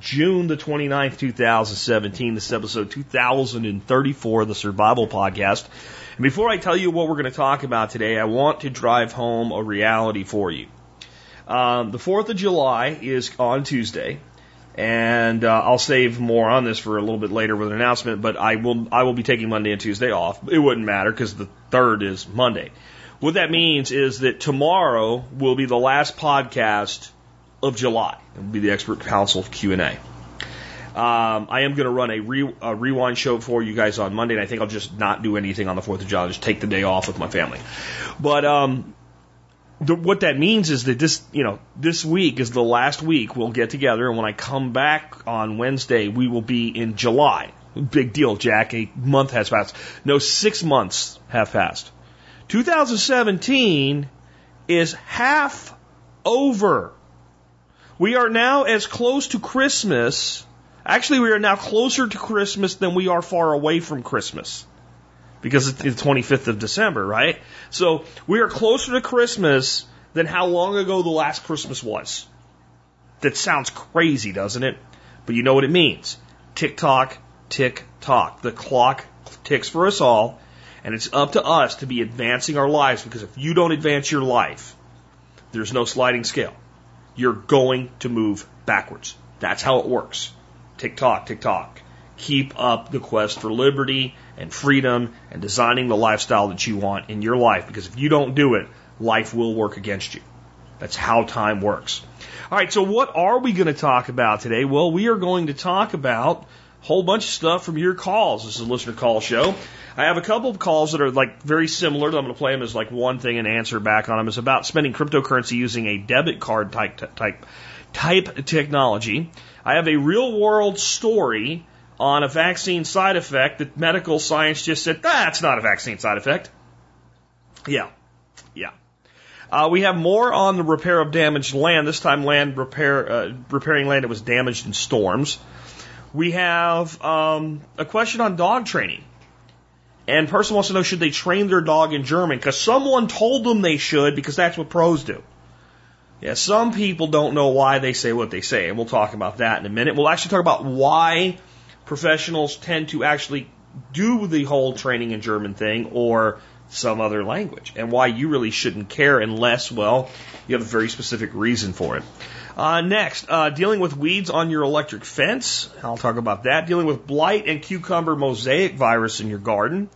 June the 29th, 2017. This is episode 2034 of the Survival Podcast. And before I tell you what we're going to talk about today, I want to drive home a reality for you. Um, the 4th of July is on Tuesday and uh, I'll save more on this for a little bit later with an announcement. But I will I will be taking Monday and Tuesday off. It wouldn't matter because the third is Monday. What that means is that tomorrow will be the last podcast of July. It will be the expert council Q and A. Um, I am going to run a, re, a rewind show for you guys on Monday, and I think I'll just not do anything on the Fourth of July. I'll just take the day off with my family. But um, the, what that means is that this, you know, this week is the last week we'll get together, and when I come back on Wednesday, we will be in July. Big deal, Jack. A month has passed. No, six months have passed. 2017 is half over. We are now as close to Christmas. Actually, we are now closer to Christmas than we are far away from Christmas because it's the 25th of December, right? So we are closer to Christmas than how long ago the last Christmas was. That sounds crazy, doesn't it? But you know what it means. Tick tock, tick tock. The clock ticks for us all, and it's up to us to be advancing our lives because if you don't advance your life, there's no sliding scale. You're going to move backwards. That's how it works. Tick tock, tick tock. Keep up the quest for liberty and freedom and designing the lifestyle that you want in your life. Because if you don't do it, life will work against you. That's how time works. All right, so what are we going to talk about today? Well, we are going to talk about whole bunch of stuff from your calls. This is a listener call show. I have a couple of calls that are like very similar. I'm going to play them as like one thing and answer back on them. It's about spending cryptocurrency using a debit card type type type technology. I have a real world story on a vaccine side effect that medical science just said, that's not a vaccine side effect. Yeah. Yeah. Uh, we have more on the repair of damaged land. This time, land repair, uh, repairing land that was damaged in storms. We have um, a question on dog training. And person wants to know should they train their dog in German? Because someone told them they should because that's what pros do. Yeah, some people don't know why they say what they say, and we'll talk about that in a minute. We'll actually talk about why professionals tend to actually do the whole training in German thing or some other language, and why you really shouldn't care unless, well, you have a very specific reason for it. Uh, next, uh, dealing with weeds on your electric fence. I'll talk about that. Dealing with blight and cucumber mosaic virus in your garden.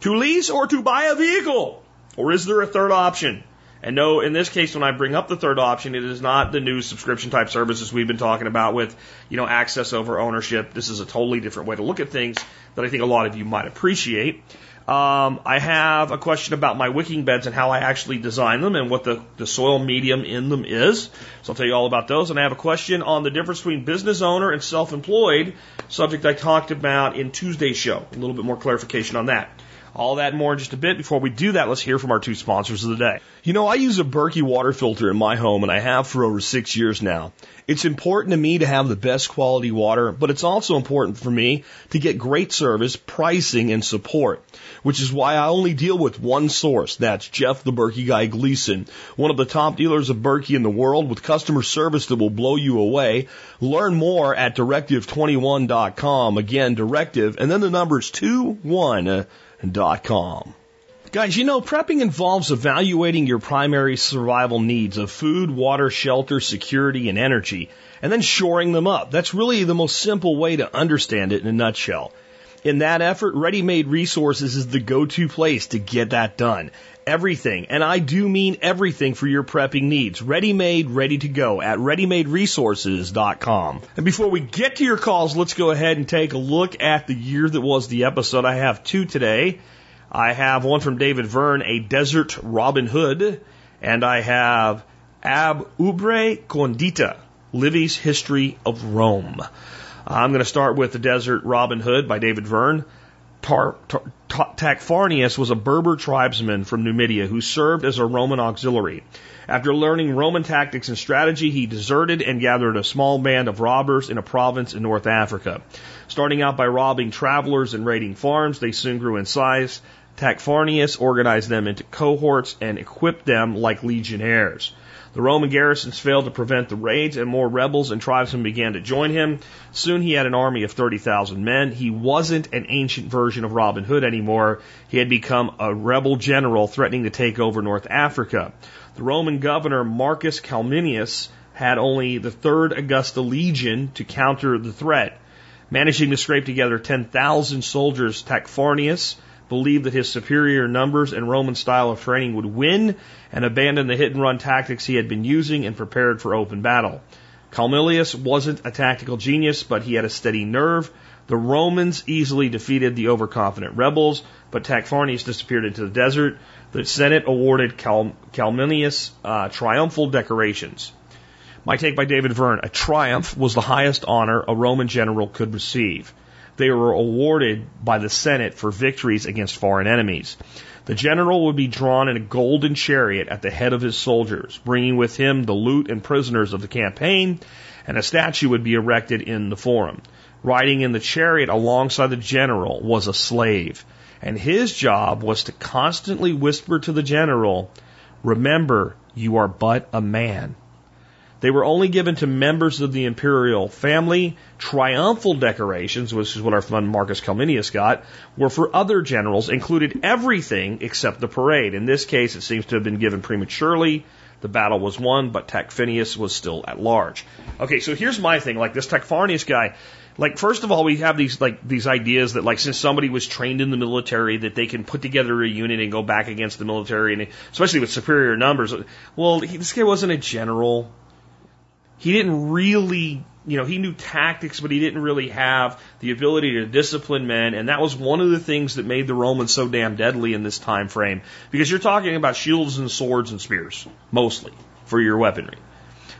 To lease or to buy a vehicle? Or is there a third option? And no, in this case, when I bring up the third option, it is not the new subscription type services we've been talking about with, you know, access over ownership. This is a totally different way to look at things that I think a lot of you might appreciate. Um, I have a question about my wicking beds and how I actually design them and what the, the soil medium in them is. So I'll tell you all about those. And I have a question on the difference between business owner and self-employed, subject I talked about in Tuesday's show. A little bit more clarification on that. All that more in just a bit. Before we do that, let's hear from our two sponsors of the day. You know, I use a Berkey water filter in my home and I have for over six years now. It's important to me to have the best quality water, but it's also important for me to get great service, pricing, and support, which is why I only deal with one source. That's Jeff the Berkey Guy Gleason, one of the top dealers of Berkey in the world with customer service that will blow you away. Learn more at directive21.com. Again, directive, and then the number's two one uh, com. Guys, you know, prepping involves evaluating your primary survival needs of food, water, shelter, security, and energy, and then shoring them up. That's really the most simple way to understand it in a nutshell. In that effort, Ready Made Resources is the go-to place to get that done. Everything, and I do mean everything for your prepping needs. Ready made, ready to go at readymaderesources.com. And before we get to your calls, let's go ahead and take a look at the year that was the episode. I have two today. I have one from David Verne, A Desert Robin Hood, and I have Ab Urbe Condita, Livy's History of Rome. I'm going to start with The Desert Robin Hood by David Verne. Tar, tar, Tacfarnius was a Berber tribesman from Numidia who served as a Roman auxiliary. After learning Roman tactics and strategy, he deserted and gathered a small band of robbers in a province in North Africa. Starting out by robbing travelers and raiding farms, they soon grew in size. Tacfarnius organized them into cohorts and equipped them like legionnaires. The Roman garrisons failed to prevent the raids, and more rebels and tribesmen began to join him. Soon he had an army of 30,000 men. He wasn't an ancient version of Robin Hood anymore. He had become a rebel general threatening to take over North Africa. The Roman governor Marcus Calminius had only the 3rd Augusta Legion to counter the threat. Managing to scrape together 10,000 soldiers, Tacfarnius believed that his superior numbers and Roman style of training would win and abandoned the hit and run tactics he had been using and prepared for open battle. Calmilius wasn't a tactical genius, but he had a steady nerve. The Romans easily defeated the overconfident rebels, but Tacfarnius disappeared into the desert. The Senate awarded Cal- uh, triumphal decorations. My take by David Verne a triumph was the highest honor a Roman general could receive. They were awarded by the Senate for victories against foreign enemies. The general would be drawn in a golden chariot at the head of his soldiers, bringing with him the loot and prisoners of the campaign, and a statue would be erected in the forum. Riding in the chariot alongside the general was a slave, and his job was to constantly whisper to the general, Remember, you are but a man. They were only given to members of the imperial family. Triumphal decorations, which is what our friend Marcus Calminius got, were for other generals, included everything except the parade. In this case, it seems to have been given prematurely. The battle was won, but Tacfinius was still at large. Okay, so here's my thing. Like this Tacfarnius guy, like first of all, we have these like these ideas that like since somebody was trained in the military, that they can put together a unit and go back against the military, and especially with superior numbers. Well, he, this guy wasn't a general he didn't really, you know, he knew tactics, but he didn't really have the ability to discipline men. And that was one of the things that made the Romans so damn deadly in this time frame. Because you're talking about shields and swords and spears, mostly, for your weaponry.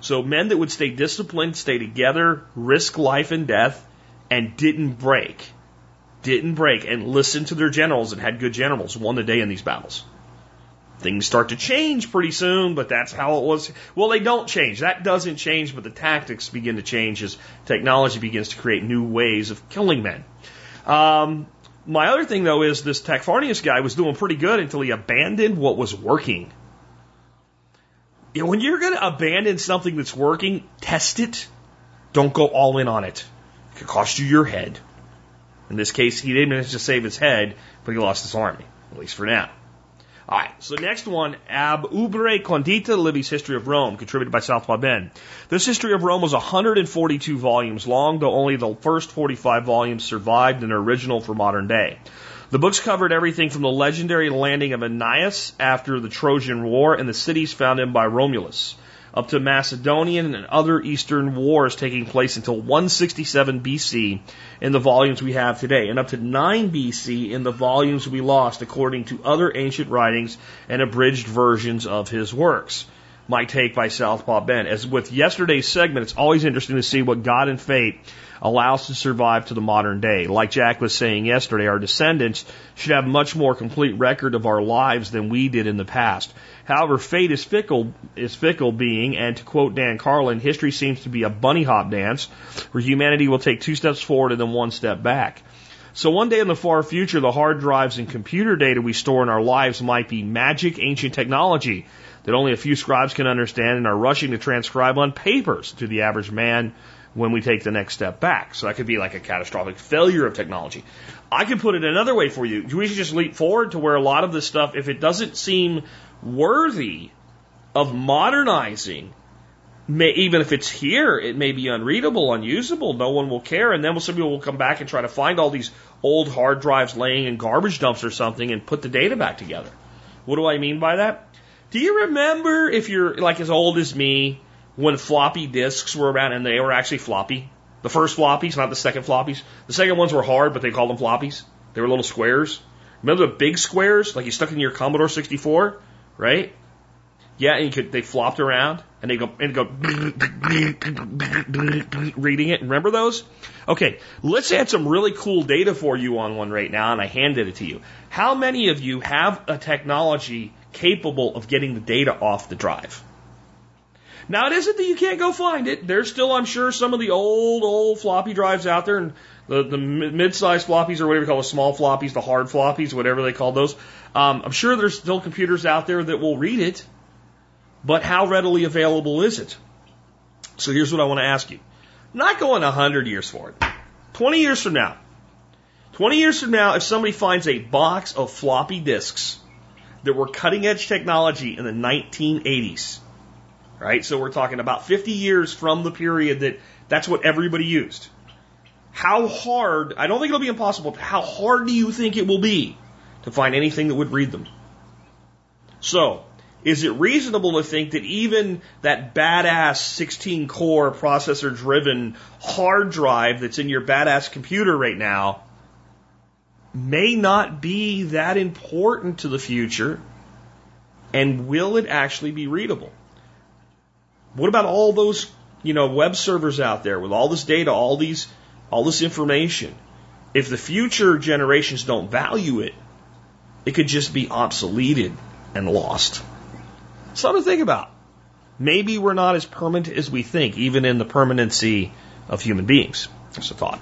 So men that would stay disciplined, stay together, risk life and death, and didn't break. Didn't break and listened to their generals and had good generals won the day in these battles things start to change pretty soon, but that's how it was. Well, they don't change. That doesn't change, but the tactics begin to change as technology begins to create new ways of killing men. Um, my other thing, though, is this Tacfarnius guy was doing pretty good until he abandoned what was working. When you're going to abandon something that's working, test it. Don't go all in on it. It could cost you your head. In this case, he didn't manage to save his head, but he lost his army, at least for now. All right, so next one, Ab Urbe Condita, Livy's History of Rome, contributed by Southpaw Ben. This History of Rome was 142 volumes long, though only the first 45 volumes survived in are original for modern day. The books covered everything from the legendary landing of Aeneas after the Trojan War and the cities founded by Romulus up to Macedonian and other Eastern wars taking place until 167 BC in the volumes we have today, and up to 9 BC in the volumes we lost according to other ancient writings and abridged versions of his works. My take by Southpaw Ben. As with yesterday's segment, it's always interesting to see what God and fate allows to survive to the modern day. Like Jack was saying yesterday, our descendants should have much more complete record of our lives than we did in the past. However, fate is fickle, is fickle being, and to quote Dan Carlin, history seems to be a bunny hop dance where humanity will take two steps forward and then one step back. So one day in the far future, the hard drives and computer data we store in our lives might be magic ancient technology that only a few scribes can understand and are rushing to transcribe on papers to the average man when we take the next step back. So that could be like a catastrophic failure of technology. I could put it another way for you. We should just leap forward to where a lot of this stuff, if it doesn't seem worthy of modernizing. May, even if it's here, it may be unreadable, unusable. No one will care, and then some people will come back and try to find all these old hard drives laying in garbage dumps or something and put the data back together. What do I mean by that? Do you remember if you're like as old as me when floppy disks were around and they were actually floppy? The first floppies, not the second floppies. The second ones were hard, but they called them floppies. They were little squares. Remember the big squares like you stuck in your Commodore 64? Right? Yeah, and you could they flopped around and they go and go reading it. Remember those? Okay, let's add some really cool data for you on one right now, and I handed it to you. How many of you have a technology capable of getting the data off the drive? Now it isn't that you can't go find it. There's still, I'm sure, some of the old, old floppy drives out there, and the, the mid-sized floppies or whatever you call the small floppies, the hard floppies, whatever they call those. Um, I'm sure there's still computers out there that will read it, but how readily available is it? So here's what I want to ask you. Not going 100 years for it. 20 years from now. 20 years from now, if somebody finds a box of floppy disks that were cutting edge technology in the 1980s, right? So we're talking about 50 years from the period that that's what everybody used. How hard, I don't think it'll be impossible, but how hard do you think it will be to find anything that would read them? So, is it reasonable to think that even that badass 16 core processor driven hard drive that's in your badass computer right now may not be that important to the future? And will it actually be readable? What about all those, you know, web servers out there with all this data, all these all this information, if the future generations don't value it, it could just be obsoleted and lost. Something to think about. Maybe we're not as permanent as we think, even in the permanency of human beings. That's a thought.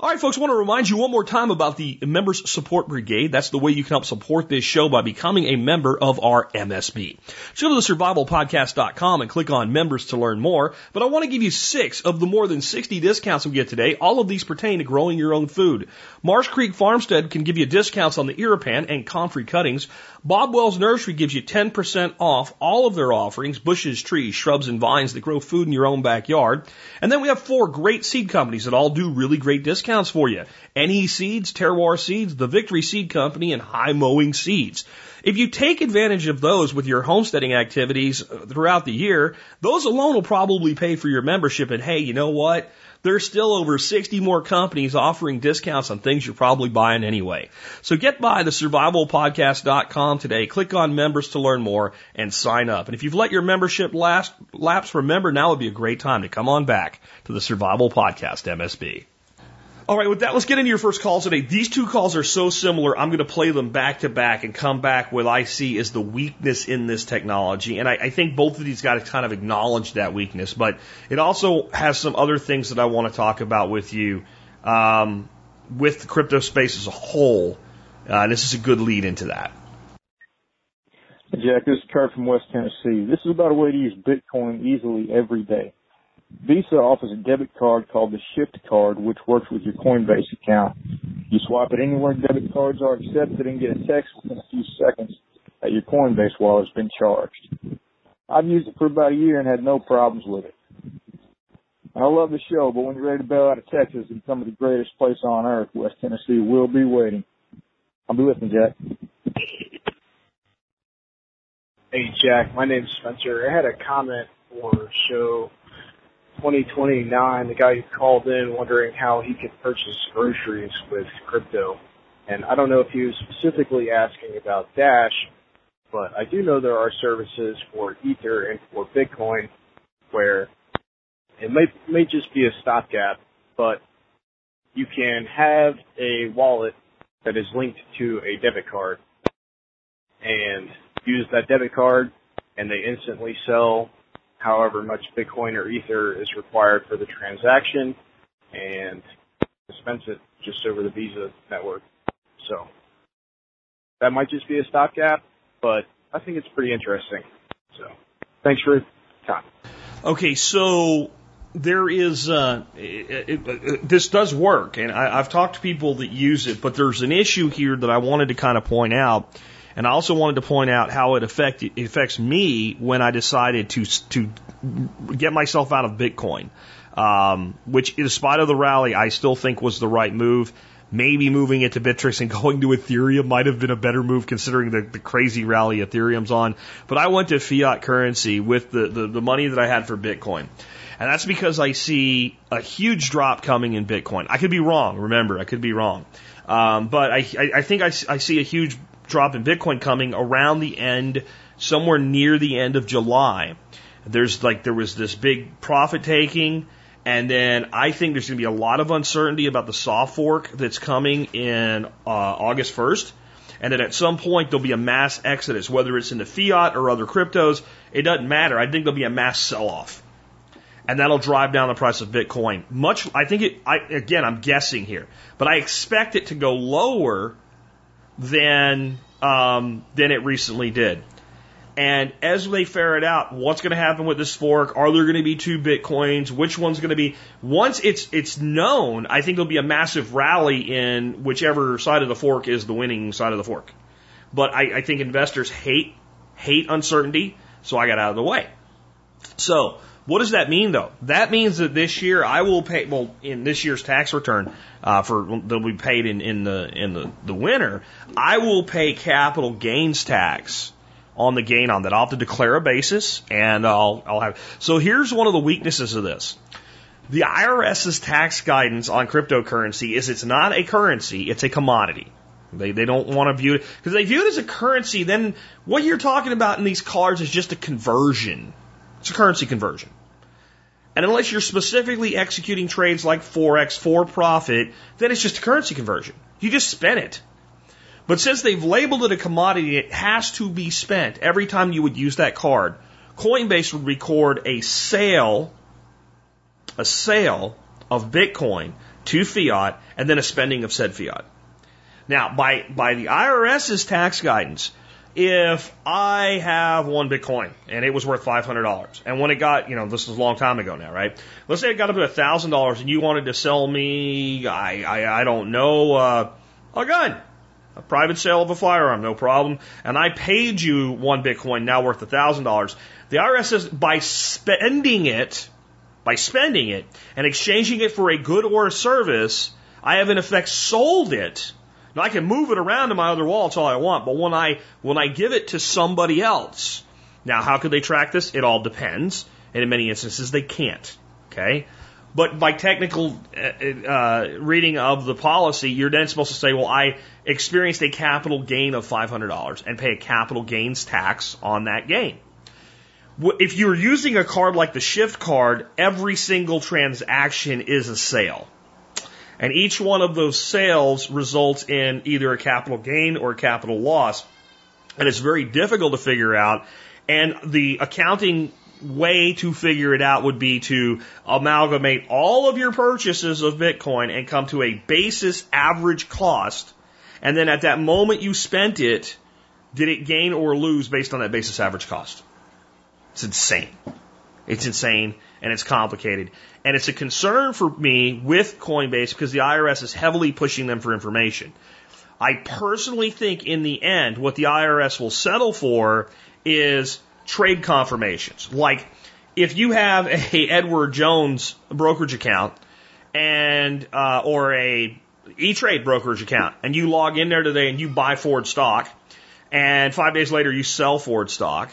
All right, folks, I want to remind you one more time about the Members Support Brigade. That's the way you can help support this show by becoming a member of our MSB. Just go to the survivalpodcast.com and click on members to learn more. But I want to give you six of the more than 60 discounts we get today. All of these pertain to growing your own food. Marsh Creek Farmstead can give you discounts on the Irripan and comfrey cuttings. Bob Wells Nursery gives you 10% off all of their offerings, bushes, trees, shrubs, and vines that grow food in your own backyard. And then we have four great seed companies that all do really great discounts for you. NE Seeds, Terroir Seeds, the Victory Seed Company, and High Mowing Seeds. If you take advantage of those with your homesteading activities uh, throughout the year, those alone will probably pay for your membership. And hey, you know what? There's still over 60 more companies offering discounts on things you're probably buying anyway. So get by the survivalpodcast.com today, click on members to learn more and sign up. And if you've let your membership last, lapse, remember now would be a great time to come on back to the Survival Podcast MSB. All right, with that, let's get into your first calls today. These two calls are so similar, I'm going to play them back to back and come back with I see as the weakness in this technology. And I, I think both of these got to kind of acknowledge that weakness, but it also has some other things that I want to talk about with you um, with the crypto space as a whole. Uh, this is a good lead into that. Jack, this is Kurt from West Tennessee. This is about a way to use Bitcoin easily every day. Visa offers a debit card called the Shift Card, which works with your Coinbase account. You swipe it anywhere debit cards are accepted and get a text within a few seconds that your Coinbase wallet has been charged. I've used it for about a year and had no problems with it. I love the show, but when you're ready to bail out of Texas and come to the greatest place on earth, West Tennessee will be waiting. I'll be listening, Jack. Hey, Jack. My name's Spencer. I had a comment for show 2029, the guy who called in wondering how he could purchase groceries with crypto. And I don't know if he was specifically asking about Dash, but I do know there are services for Ether and for Bitcoin where it may, may just be a stopgap, but you can have a wallet that is linked to a debit card and use that debit card and they instantly sell however much Bitcoin or Ether is required for the transaction and dispense it just over the Visa network. So that might just be a stopgap, but I think it's pretty interesting. So thanks for your time. Okay, so there is uh, it, it, it, this does work, and I, I've talked to people that use it, but there's an issue here that I wanted to kind of point out and I also wanted to point out how it, affect, it affects me when I decided to, to get myself out of Bitcoin, um, which, in spite of the rally, I still think was the right move. Maybe moving it to Bittrex and going to Ethereum might have been a better move considering the, the crazy rally Ethereum's on. But I went to fiat currency with the, the, the money that I had for Bitcoin. And that's because I see a huge drop coming in Bitcoin. I could be wrong, remember, I could be wrong. Um, but I, I, I think I, I see a huge drop in Bitcoin coming around the end somewhere near the end of July. There's like, there was this big profit taking. And then I think there's going to be a lot of uncertainty about the soft fork that's coming in uh, August 1st. And then at some point there'll be a mass exodus, whether it's in the fiat or other cryptos. It doesn't matter. I think there'll be a mass sell off. And that'll drive down the price of Bitcoin. Much, I think it, I, again, I'm guessing here, but I expect it to go lower than, um, than it recently did. And as they ferret out what's going to happen with this fork, are there going to be two bitcoins? Which one's going to be? Once it's it's known, I think there'll be a massive rally in whichever side of the fork is the winning side of the fork. But I, I think investors hate hate uncertainty, so I got out of the way. So what does that mean though? That means that this year I will pay well in this year's tax return uh, for that'll be paid in in the in the the winter. I will pay capital gains tax on the gain on that. I'll have to declare a basis and I'll, I'll have. So here's one of the weaknesses of this. The IRS's tax guidance on cryptocurrency is it's not a currency, it's a commodity. They, they don't want to view it because they view it as a currency. Then what you're talking about in these cards is just a conversion. It's a currency conversion. And unless you're specifically executing trades like Forex for profit, then it's just a currency conversion. You just spend it. But since they've labeled it a commodity, it has to be spent every time you would use that card. Coinbase would record a sale, a sale of Bitcoin to fiat and then a spending of said fiat. Now, by, by the IRS's tax guidance, if I have one Bitcoin and it was worth $500 and when it got, you know, this is a long time ago now, right? Let's say it got up to $1,000 and you wanted to sell me, I, I, I don't know, uh, a gun a private sale of a firearm, no problem. And I paid you one Bitcoin now worth $1,000. The IRS says by spending it, by spending it and exchanging it for a good or a service, I have in effect sold it. Now I can move it around to my other wallets all I want, but when I when I give it to somebody else, now how could they track this? It all depends, and in many instances they can't. Okay, but by technical uh, uh, reading of the policy, you're then supposed to say, well, I experienced a capital gain of $500 and pay a capital gains tax on that gain. If you're using a card like the Shift card, every single transaction is a sale. And each one of those sales results in either a capital gain or a capital loss. And it's very difficult to figure out. And the accounting way to figure it out would be to amalgamate all of your purchases of Bitcoin and come to a basis average cost. And then at that moment you spent it, did it gain or lose based on that basis average cost? It's insane. It's insane and it's complicated. And it's a concern for me with Coinbase because the IRS is heavily pushing them for information. I personally think in the end, what the IRS will settle for is trade confirmations. Like if you have a Edward Jones brokerage account and uh, or a E-Trade brokerage account, and you log in there today and you buy Ford stock, and five days later you sell Ford stock.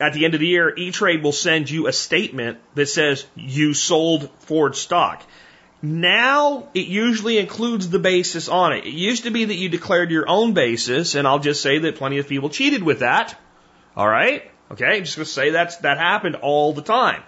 At the end of the year, E-Trade will send you a statement that says you sold Ford stock. Now it usually includes the basis on it. It used to be that you declared your own basis, and I'll just say that plenty of people cheated with that. All right? Okay, I'm just to say that's, that happened all the time.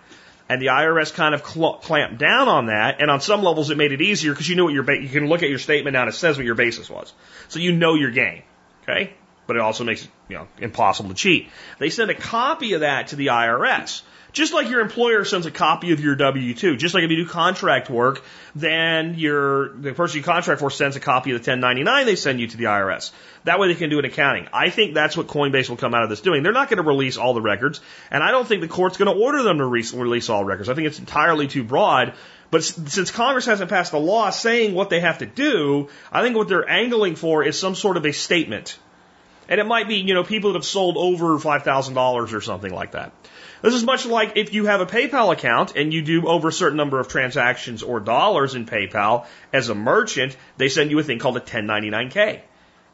And the IRS kind of cl- clamped down on that, and on some levels it made it easier because you knew what your ba- you can look at your statement now and it says what your basis was, so you know your game. Okay, but it also makes it you know impossible to cheat. They send a copy of that to the IRS. Just like your employer sends a copy of your W-2, just like if you do contract work, then your, the person you contract for sends a copy of the 1099 they send you to the IRS. That way they can do an accounting. I think that's what Coinbase will come out of this doing. They're not going to release all the records, and I don't think the court's going to order them to re- release all records. I think it's entirely too broad. But since Congress hasn't passed a law saying what they have to do, I think what they're angling for is some sort of a statement. And it might be, you know, people that have sold over $5,000 or something like that. This is much like if you have a PayPal account and you do over a certain number of transactions or dollars in PayPal as a merchant, they send you a thing called a 1099K.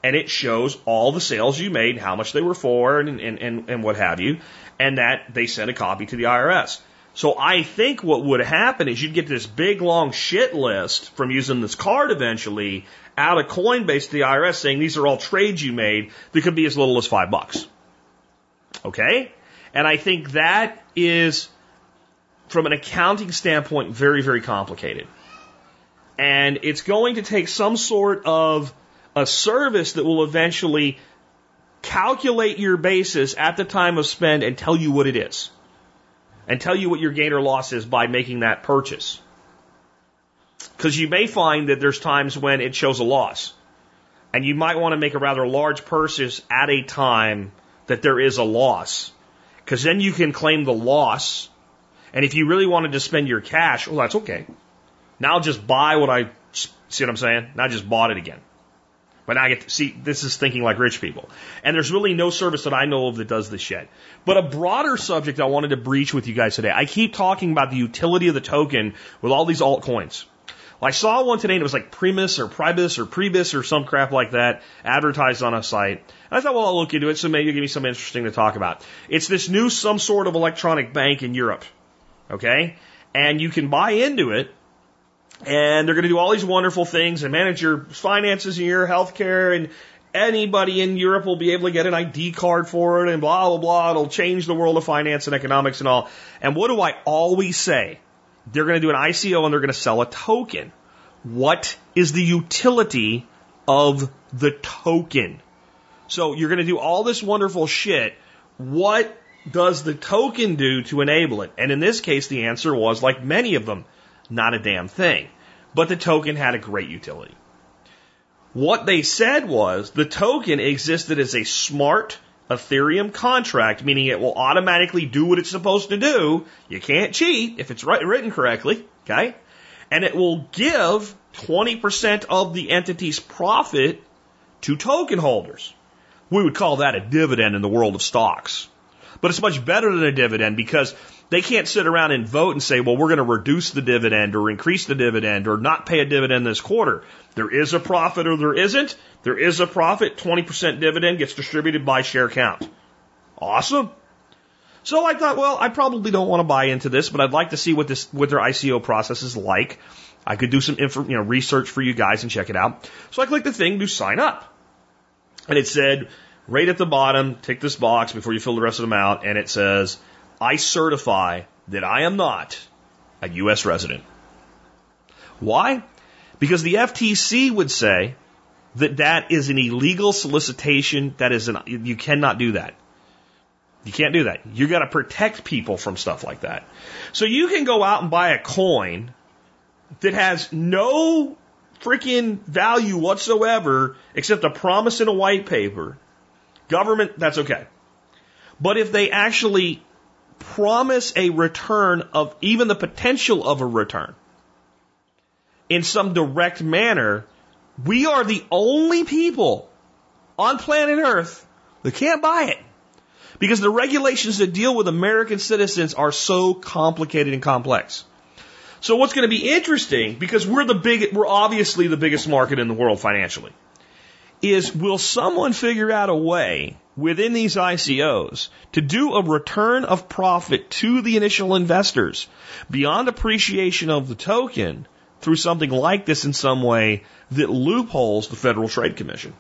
And it shows all the sales you made, how much they were for, and, and, and, and what have you. And that they send a copy to the IRS. So I think what would happen is you'd get this big long shit list from using this card eventually out of Coinbase to the IRS saying these are all trades you made that could be as little as five bucks. Okay? And I think that is, from an accounting standpoint, very, very complicated. And it's going to take some sort of a service that will eventually calculate your basis at the time of spend and tell you what it is. And tell you what your gain or loss is by making that purchase. Because you may find that there's times when it shows a loss. And you might want to make a rather large purchase at a time that there is a loss. Because then you can claim the loss. And if you really wanted to spend your cash, well, that's okay. Now I'll just buy what I, see what I'm saying? Now I just bought it again. But now I get to see, this is thinking like rich people. And there's really no service that I know of that does this yet. But a broader subject I wanted to breach with you guys today. I keep talking about the utility of the token with all these altcoins. Well, I saw one today and it was like Primus or Pribus or Prebus or some crap like that advertised on a site. And I thought, well, I'll look into it, so maybe it'll give me some interesting to talk about. It's this new some sort of electronic bank in Europe. Okay? And you can buy into it and they're going to do all these wonderful things and manage your finances and your health care and anybody in Europe will be able to get an ID card for it and blah, blah, blah. It'll change the world of finance and economics and all. And what do I always say? They're going to do an ICO and they're going to sell a token. What is the utility of the token? So you're going to do all this wonderful shit. What does the token do to enable it? And in this case, the answer was like many of them, not a damn thing. But the token had a great utility. What they said was the token existed as a smart Ethereum contract, meaning it will automatically do what it's supposed to do. You can't cheat if it's written correctly, okay? And it will give 20% of the entity's profit to token holders. We would call that a dividend in the world of stocks. But it's much better than a dividend because they can't sit around and vote and say, well, we're going to reduce the dividend or increase the dividend or not pay a dividend this quarter. There is a profit or there isn't. There is a profit. 20% dividend gets distributed by share count. Awesome. So I thought, well, I probably don't want to buy into this, but I'd like to see what this, what their ICO process is like. I could do some info, you know, research for you guys and check it out. So I clicked the thing to sign up. And it said, right at the bottom, tick this box before you fill the rest of them out, and it says, I certify that I am not a U.S. resident. Why? Because the FTC would say that that is an illegal solicitation. That is an, you cannot do that. You can't do that. You got to protect people from stuff like that. So you can go out and buy a coin that has no freaking value whatsoever except a promise in a white paper Government, that's okay. But if they actually promise a return of even the potential of a return in some direct manner, we are the only people on planet Earth that can't buy it. Because the regulations that deal with American citizens are so complicated and complex. So what's going to be interesting, because we're the big, we're obviously the biggest market in the world financially is will someone figure out a way within these ICOs to do a return of profit to the initial investors beyond appreciation of the token through something like this in some way that loopholes the Federal Trade Commission?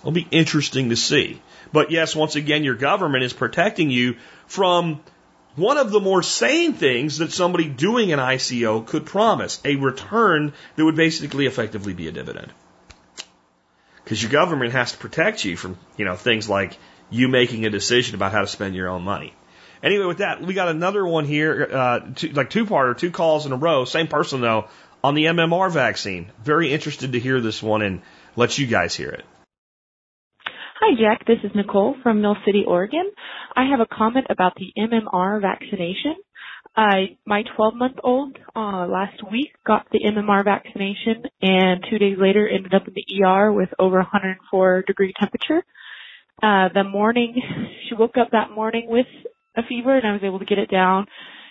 It'll be interesting to see. But yes, once again, your government is protecting you from one of the more sane things that somebody doing an ICO could promise a return that would basically effectively be a dividend because your government has to protect you from you know things like you making a decision about how to spend your own money. Anyway, with that, we got another one here, uh, two, like two parter, two calls in a row. Same person though on the MMR vaccine. Very interested to hear this one and let you guys hear it. Hi, Jack. This is Nicole from Mill City, Oregon. I have a comment about the MMR vaccination. I my 12 month old uh, last week got the MMR vaccination, and two days later ended up in the ER with over 104 degree temperature. Uh, the morning she woke up that morning with a fever, and I was able to get it down.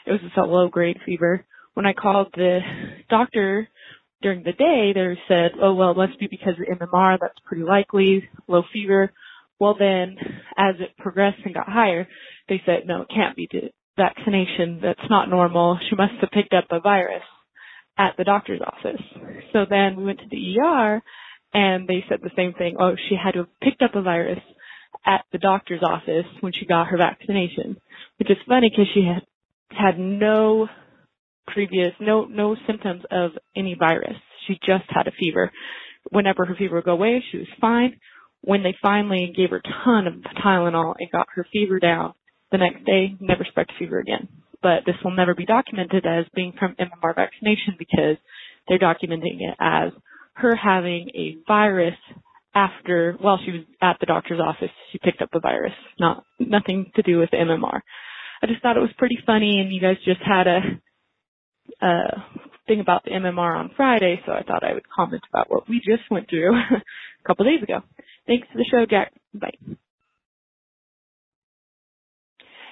It was just a low grade fever. When I called the doctor during the day, they said, "Oh well, it must be because of MMR. That's pretty likely. Low fever." Well, then, as it progressed and got higher, they said, "No, it can't be vaccination that's not normal. She must have picked up a virus at the doctor's office. So then we went to the ER and they said the same thing. Oh, she had to have picked up a virus at the doctor's office when she got her vaccination, which is funny because she had had no previous, no, no symptoms of any virus. She just had a fever. Whenever her fever would go away, she was fine. When they finally gave her a ton of Tylenol and got her fever down, the next day, never spread fever again. But this will never be documented as being from MMR vaccination because they're documenting it as her having a virus after, while she was at the doctor's office, she picked up the virus. Not, nothing to do with MMR. I just thought it was pretty funny and you guys just had a, a thing about the MMR on Friday, so I thought I would comment about what we just went through a couple days ago. Thanks for the show, Jack. Bye.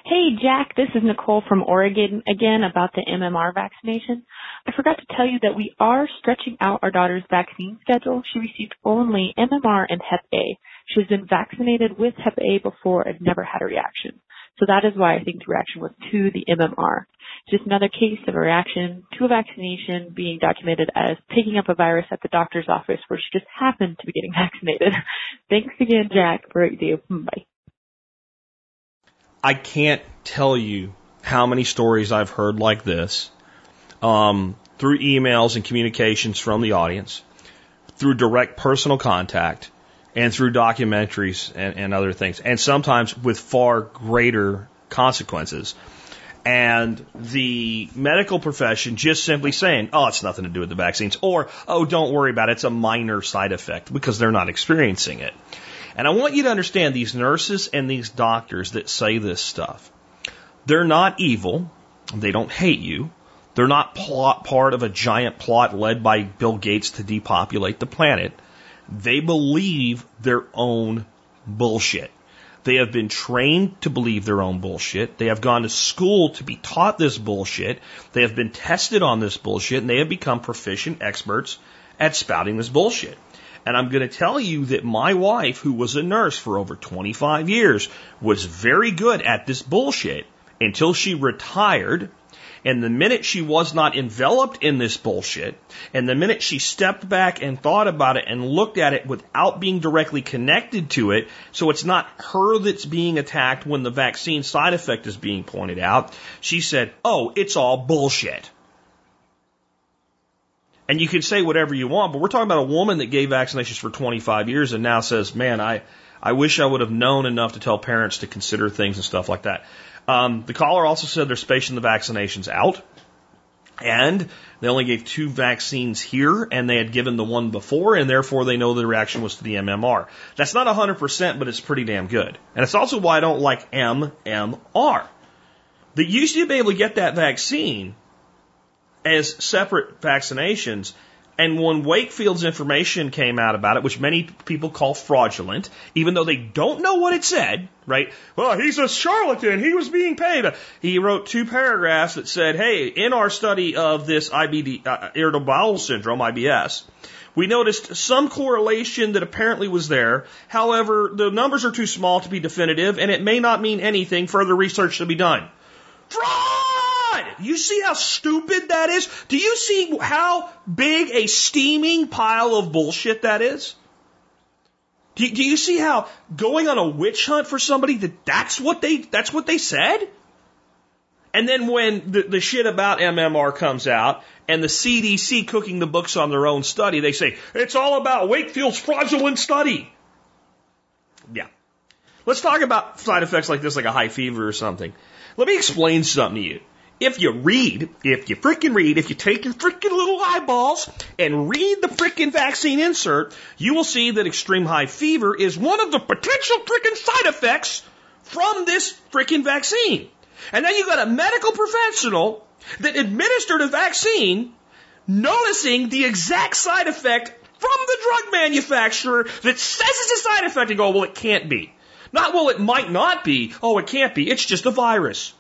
Hey Jack, this is Nicole from Oregon again about the MMR vaccination. I forgot to tell you that we are stretching out our daughter's vaccine schedule. She received only MMR and Hep A. She's been vaccinated with Hep A before and never had a reaction. So that is why I think the reaction was to the MMR. Just another case of a reaction to a vaccination being documented as picking up a virus at the doctor's office where she just happened to be getting vaccinated. Thanks again, Jack, for what you do. Bye. I can't tell you how many stories I've heard like this um, through emails and communications from the audience, through direct personal contact, and through documentaries and, and other things, and sometimes with far greater consequences. And the medical profession just simply saying, oh, it's nothing to do with the vaccines, or, oh, don't worry about it, it's a minor side effect because they're not experiencing it. And I want you to understand these nurses and these doctors that say this stuff. They're not evil. They don't hate you. They're not plot, part of a giant plot led by Bill Gates to depopulate the planet. They believe their own bullshit. They have been trained to believe their own bullshit. They have gone to school to be taught this bullshit. They have been tested on this bullshit and they have become proficient experts at spouting this bullshit. And I'm going to tell you that my wife, who was a nurse for over 25 years, was very good at this bullshit until she retired. And the minute she was not enveloped in this bullshit, and the minute she stepped back and thought about it and looked at it without being directly connected to it, so it's not her that's being attacked when the vaccine side effect is being pointed out, she said, Oh, it's all bullshit. And you can say whatever you want, but we're talking about a woman that gave vaccinations for 25 years and now says, man, I, I wish I would have known enough to tell parents to consider things and stuff like that. Um, the caller also said they're spacing the vaccinations out. And they only gave two vaccines here, and they had given the one before, and therefore they know the reaction was to the MMR. That's not 100%, but it's pretty damn good. And it's also why I don't like MMR. That you should be able to get that vaccine as separate vaccinations. And when Wakefield's information came out about it, which many people call fraudulent, even though they don't know what it said, right? Well, he's a charlatan. He was being paid. He wrote two paragraphs that said, hey, in our study of this IBD, uh, irritable bowel syndrome, IBS, we noticed some correlation that apparently was there. However, the numbers are too small to be definitive, and it may not mean anything. Further research to be done. Fraud! You see how stupid that is? Do you see how big a steaming pile of bullshit that is? Do you, do you see how going on a witch hunt for somebody that that's what they that's what they said? And then when the, the shit about MMR comes out and the CDC cooking the books on their own study, they say, it's all about Wakefield's fraudulent study. Yeah. Let's talk about side effects like this, like a high fever or something. Let me explain something to you. If you read, if you freaking read, if you take your freaking little eyeballs and read the freaking vaccine insert, you will see that extreme high fever is one of the potential freaking side effects from this freaking vaccine. And then you got a medical professional that administered a vaccine noticing the exact side effect from the drug manufacturer that says it's a side effect and go, well, it can't be. Not, well, it might not be. Oh, it can't be. It's just a virus.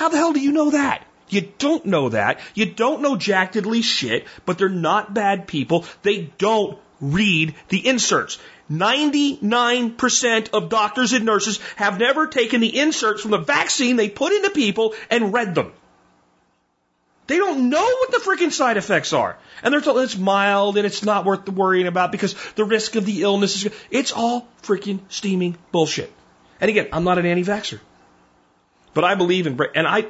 How the hell do you know that? You don't know that. You don't know Jack Diddley shit, but they're not bad people. They don't read the inserts. 99% of doctors and nurses have never taken the inserts from the vaccine they put into people and read them. They don't know what the freaking side effects are. And they're told it's mild and it's not worth worrying about because the risk of the illness is, it's all freaking steaming bullshit. And again, I'm not an anti-vaxxer, but I believe in, and I,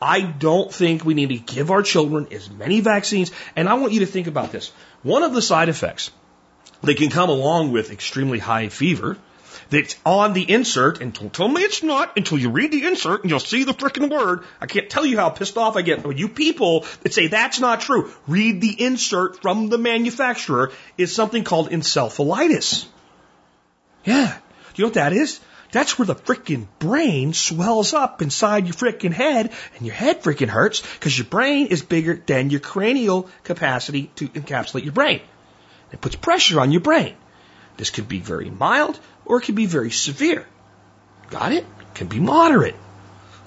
I don't think we need to give our children as many vaccines. And I want you to think about this. One of the side effects that can come along with extremely high fever that's on the insert, and don't tell me it's not until you read the insert and you'll see the freaking word. I can't tell you how pissed off I get when you people that say that's not true. Read the insert from the manufacturer is something called encephalitis. Yeah. Do you know what that is? That's where the freaking brain swells up inside your freaking head and your head freaking hurts because your brain is bigger than your cranial capacity to encapsulate your brain. It puts pressure on your brain. This could be very mild or it could be very severe. Got it? Can be moderate.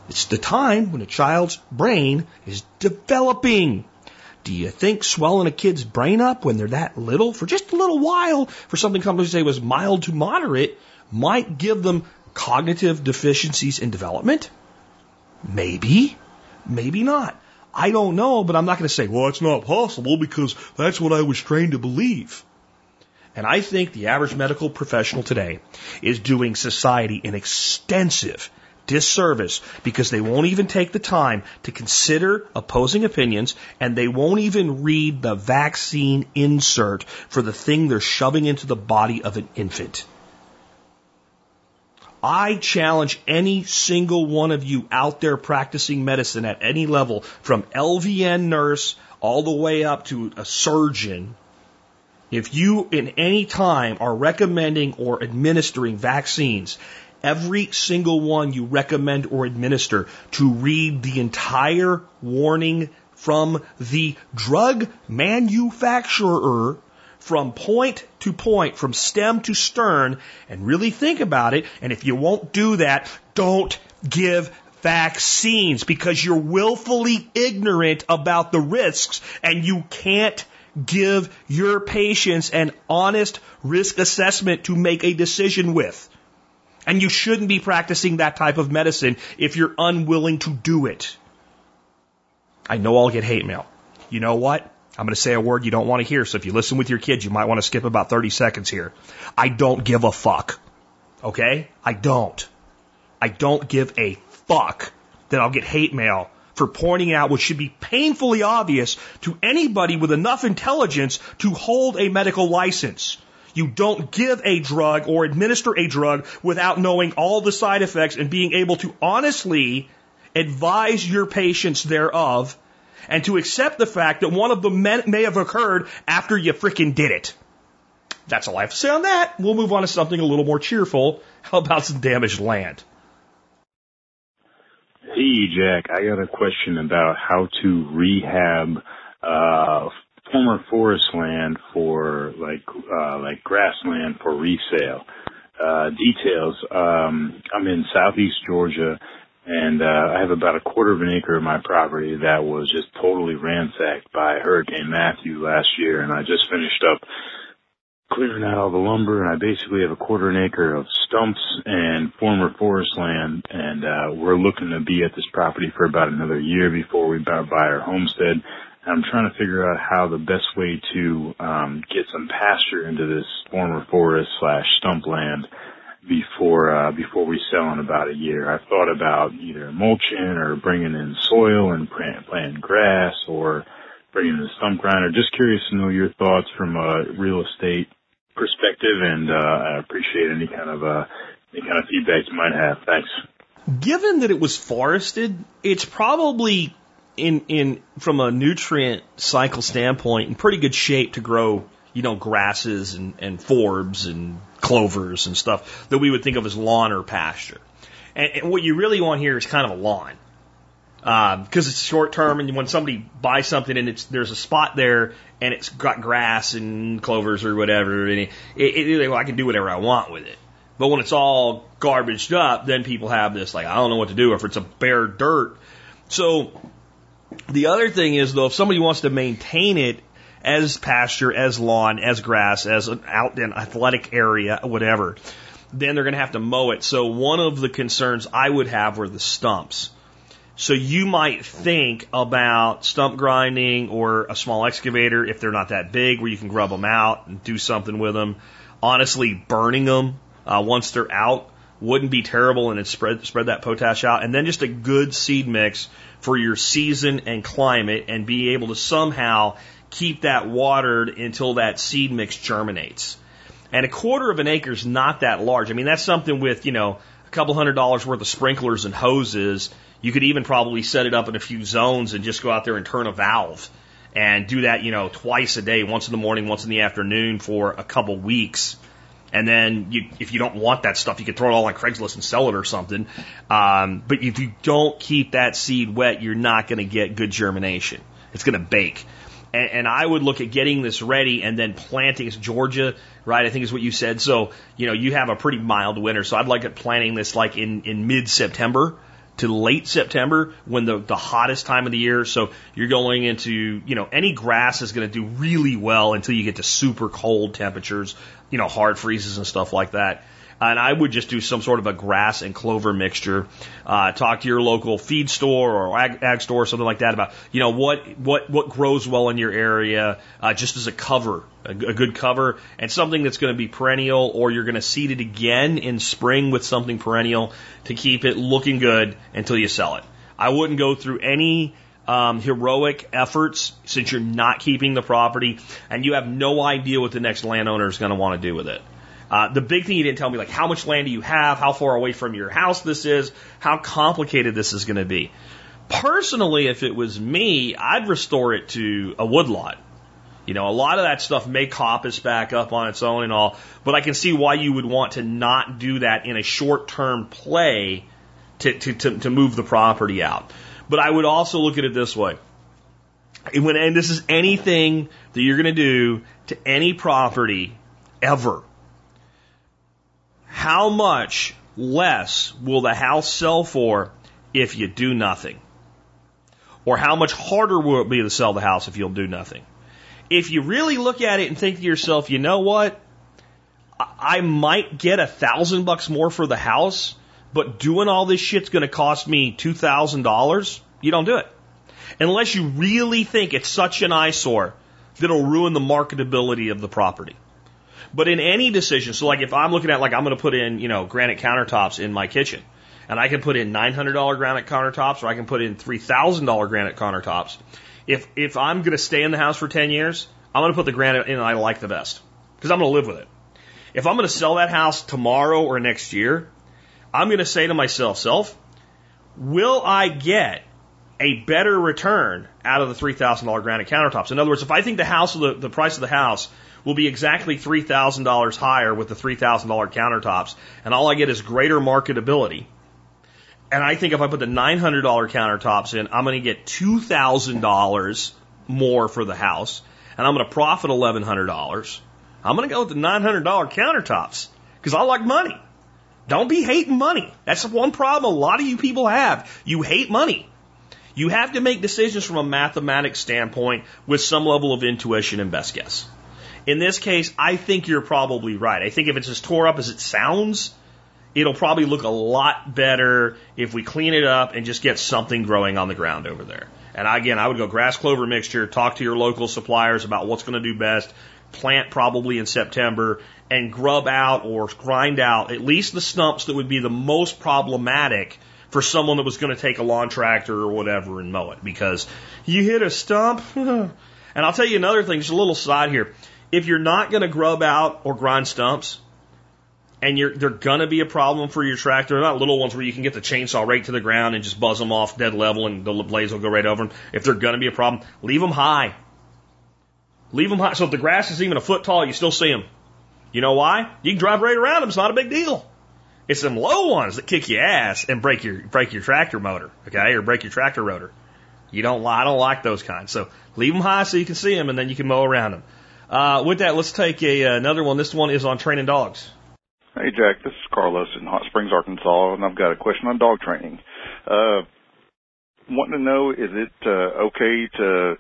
It's the time when a child's brain is developing. Do you think swelling a kid's brain up when they're that little for just a little while for something companies say was mild to moderate might give them cognitive deficiencies in development? Maybe, maybe not. I don't know, but I'm not going to say, well, it's not possible because that's what I was trained to believe. And I think the average medical professional today is doing society an extensive disservice because they won't even take the time to consider opposing opinions and they won't even read the vaccine insert for the thing they're shoving into the body of an infant. I challenge any single one of you out there practicing medicine at any level, from LVN nurse all the way up to a surgeon. If you in any time are recommending or administering vaccines, every single one you recommend or administer to read the entire warning from the drug manufacturer from point to point, from stem to stern, and really think about it. And if you won't do that, don't give vaccines because you're willfully ignorant about the risks and you can't give your patients an honest risk assessment to make a decision with. And you shouldn't be practicing that type of medicine if you're unwilling to do it. I know I'll get hate mail. You know what? I'm going to say a word you don't want to hear, so if you listen with your kids, you might want to skip about 30 seconds here. I don't give a fuck. Okay? I don't. I don't give a fuck that I'll get hate mail for pointing out what should be painfully obvious to anybody with enough intelligence to hold a medical license. You don't give a drug or administer a drug without knowing all the side effects and being able to honestly advise your patients thereof and to accept the fact that one of them may have occurred after you freaking did it. That's all I have to say on that. We'll move on to something a little more cheerful. How about some damaged land? Hey, Jack, I got a question about how to rehab uh, former forest land for like uh, like grassland for resale. Uh, details. Um, I'm in southeast Georgia and uh, I have about a quarter of an acre of my property that was just totally ransacked by Hurricane Matthew last year, and I just finished up clearing out all the lumber, and I basically have a quarter an acre of stumps and former forest land, and uh, we're looking to be at this property for about another year before we buy our homestead. I'm trying to figure out how the best way to um, get some pasture into this former forest slash stump land before uh, before we sell in about a year. I've thought about either mulching or bringing in soil and planting grass or bringing in a stump grinder. Just curious to know your thoughts from a real estate perspective, and uh, I appreciate any kind of uh, any kind of feedback you might have. Thanks. Given that it was forested, it's probably in in from a nutrient cycle standpoint in pretty good shape to grow you know, grasses and, and forbs and clovers and stuff that we would think of as lawn or pasture. And, and what you really want here is kind of a lawn. Because um, it's short term, and when somebody buys something and it's there's a spot there and it's got grass and clovers or whatever, and it, it, it, well, I can do whatever I want with it. But when it's all garbaged up, then people have this like I don't know what to do. If it's a bare dirt, so the other thing is though, if somebody wants to maintain it as pasture, as lawn, as grass, as an out an athletic area, whatever, then they're going to have to mow it. So one of the concerns I would have were the stumps. So you might think about stump grinding or a small excavator if they're not that big, where you can grub them out and do something with them. Honestly, burning them uh, once they're out wouldn't be terrible and it spread spread that potash out. And then just a good seed mix for your season and climate and be able to somehow keep that watered until that seed mix germinates. And a quarter of an acre is not that large. I mean, that's something with, you know, a couple hundred dollars worth of sprinklers and hoses. You could even probably set it up in a few zones and just go out there and turn a valve and do that, you know, twice a day, once in the morning, once in the afternoon for a couple weeks. And then you, if you don't want that stuff, you could throw it all on Craigslist and sell it or something. Um, but if you don't keep that seed wet, you're not going to get good germination. It's going to bake. And, and I would look at getting this ready and then planting. It's Georgia, right? I think is what you said. So, you know, you have a pretty mild winter. So I'd like it planting this like in, in mid September to late September when the, the hottest time of the year. So you're going into, you know, any grass is going to do really well until you get to super cold temperatures, you know, hard freezes and stuff like that. And I would just do some sort of a grass and clover mixture. Uh, talk to your local feed store or ag, ag store or something like that about, you know, what, what, what grows well in your area, uh, just as a cover, a, a good cover and something that's going to be perennial or you're going to seed it again in spring with something perennial to keep it looking good until you sell it. I wouldn't go through any um, heroic efforts since you're not keeping the property and you have no idea what the next landowner is going to want to do with it. Uh, the big thing you didn't tell me, like how much land do you have, how far away from your house this is, how complicated this is going to be. Personally, if it was me, I'd restore it to a woodlot. You know, a lot of that stuff may coppice back up on its own and all, but I can see why you would want to not do that in a short term play to, to, to, to move the property out. But I would also look at it this way. When, and this is anything that you're going to do to any property ever how much less will the house sell for if you do nothing? Or how much harder will it be to sell the house if you'll do nothing? If you really look at it and think to yourself, you know what? I might get a thousand bucks more for the house, but doing all this shit's going to cost me two thousand dollars. You don't do it unless you really think it's such an eyesore that it'll ruin the marketability of the property. But in any decision, so like if I'm looking at like I'm going to put in, you know, granite countertops in my kitchen, and I can put in $900 granite countertops or I can put in $3,000 granite countertops. If if I'm going to stay in the house for 10 years, I'm going to put the granite in I like the best because I'm going to live with it. If I'm going to sell that house tomorrow or next year, I'm going to say to myself, self, will I get a better return out of the $3,000 granite countertops? In other words, if I think the house, the, the price of the house will be exactly $3,000 higher with the $3,000 countertops, and all I get is greater marketability. And I think if I put the $900 countertops in, I'm going to get $2,000 more for the house, and I'm going to profit $1,100. I'm going to go with the $900 countertops because I like money. Don't be hating money. That's the one problem a lot of you people have. You hate money. You have to make decisions from a mathematics standpoint with some level of intuition and best guess. In this case, I think you're probably right. I think if it's as tore up as it sounds, it'll probably look a lot better if we clean it up and just get something growing on the ground over there. And again, I would go grass clover mixture, talk to your local suppliers about what's going to do best, plant probably in September, and grub out or grind out at least the stumps that would be the most problematic for someone that was going to take a lawn tractor or whatever and mow it. Because you hit a stump, and I'll tell you another thing, just a little side here if you're not going to grub out or grind stumps, and you're, they're going to be a problem for your tractor, They're not little ones where you can get the chainsaw right to the ground and just buzz them off dead level and the blades will go right over them. If they're going to be a problem, leave them high. Leave them high. So if the grass is even a foot tall, you still see them. You know why? You can drive right around them. It's not a big deal. It's them low ones that kick your ass and break your break your tractor motor, okay, or break your tractor rotor. You don't. I don't like those kinds. So leave them high so you can see them, and then you can mow around them. Uh, with that, let's take a, uh, another one. This one is on training dogs. Hey, Jack. This is Carlos in Hot Springs, Arkansas, and I've got a question on dog training. Uh, wanting to know, is it uh, okay to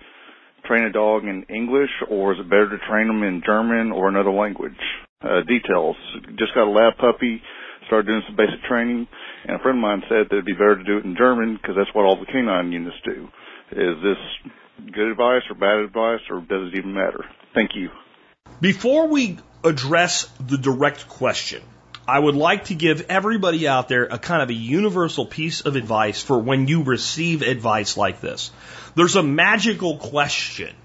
train a dog in English, or is it better to train them in German or another language? Uh, details. Just got a lab puppy, started doing some basic training, and a friend of mine said that it'd be better to do it in German because that's what all the canine units do. Is this good advice or bad advice, or does it even matter? Thank you. Before we address the direct question, I would like to give everybody out there a kind of a universal piece of advice for when you receive advice like this. There's a magical question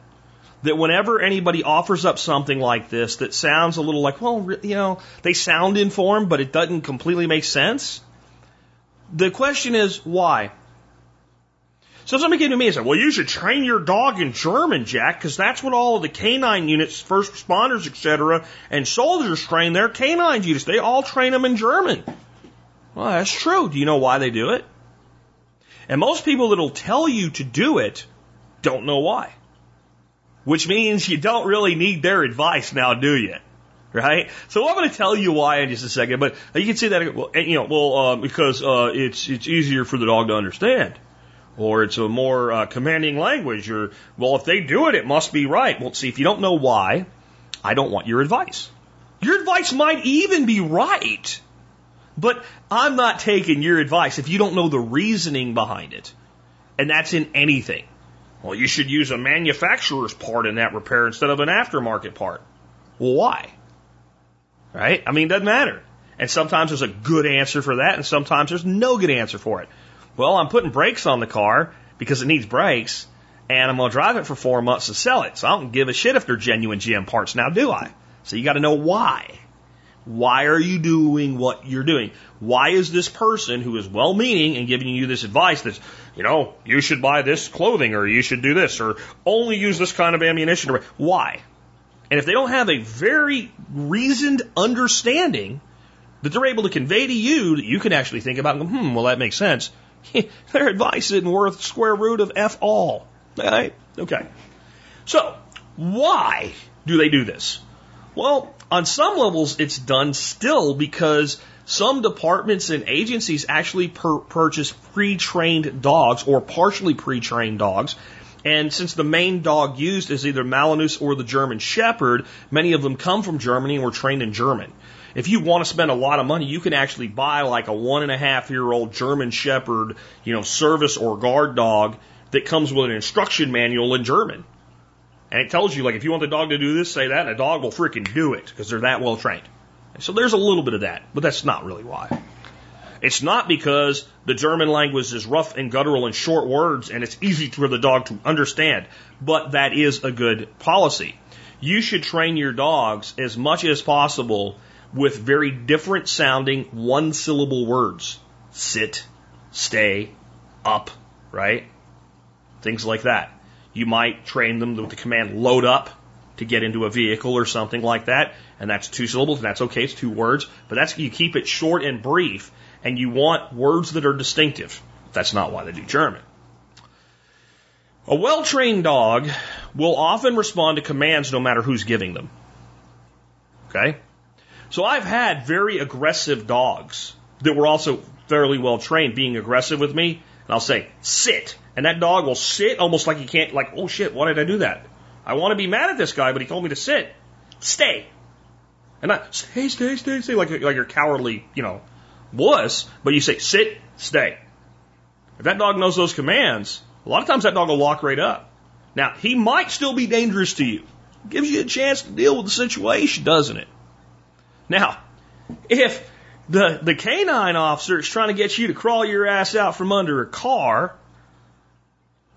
that whenever anybody offers up something like this that sounds a little like, well, you know, they sound informed, but it doesn't completely make sense. The question is why? So somebody came to me and said, well, you should train your dog in German, Jack, because that's what all of the canine units, first responders, etc., and soldiers train their canine units. They all train them in German. Well, that's true. Do you know why they do it? And most people that'll tell you to do it don't know why. Which means you don't really need their advice now, do you? Right? So I'm going to tell you why in just a second, but you can see that, you know, well, uh, because uh, it's it's easier for the dog to understand or it's a more uh, commanding language, or, well, if they do it, it must be right. Well, see, if you don't know why, I don't want your advice. Your advice might even be right, but I'm not taking your advice if you don't know the reasoning behind it. And that's in anything. Well, you should use a manufacturer's part in that repair instead of an aftermarket part. Well, why? Right? I mean, it doesn't matter. And sometimes there's a good answer for that, and sometimes there's no good answer for it. Well, I'm putting brakes on the car because it needs brakes, and I'm going to drive it for four months to sell it. So I don't give a shit if they're genuine GM parts now, do I? So you got to know why. Why are you doing what you're doing? Why is this person who is well meaning and giving you this advice that's, you know, you should buy this clothing or you should do this or only use this kind of ammunition? Why? And if they don't have a very reasoned understanding that they're able to convey to you that you can actually think about, hmm, well, that makes sense Their advice isn't worth square root of F all. Right? Okay. So, why do they do this? Well, on some levels, it's done still because some departments and agencies actually per- purchase pre trained dogs or partially pre trained dogs. And since the main dog used is either Malamute or the German Shepherd, many of them come from Germany and were trained in German. If you want to spend a lot of money, you can actually buy like a one and a half year old German Shepherd, you know, service or guard dog that comes with an instruction manual in German. And it tells you, like, if you want the dog to do this, say that, and the dog will freaking do it because they're that well trained. So there's a little bit of that, but that's not really why. It's not because the German language is rough and guttural and short words and it's easy for the dog to understand, but that is a good policy. You should train your dogs as much as possible with very different sounding one syllable words. Sit, stay, up, right? Things like that. You might train them with the command load up to get into a vehicle or something like that, and that's two syllables, and that's okay, it's two words, but that's you keep it short and brief, and you want words that are distinctive. That's not why they do German. A well trained dog will often respond to commands no matter who's giving them. Okay? So I've had very aggressive dogs that were also fairly well trained being aggressive with me. And I'll say, sit. And that dog will sit almost like he can't, like, oh shit, why did I do that? I want to be mad at this guy, but he told me to sit. Stay. And I, stay, stay, stay, stay, like, like you're cowardly, you know, wuss. But you say, sit, stay. If that dog knows those commands, a lot of times that dog will walk right up. Now, he might still be dangerous to you. Gives you a chance to deal with the situation, doesn't it? Now, if the, the canine officer is trying to get you to crawl your ass out from under a car,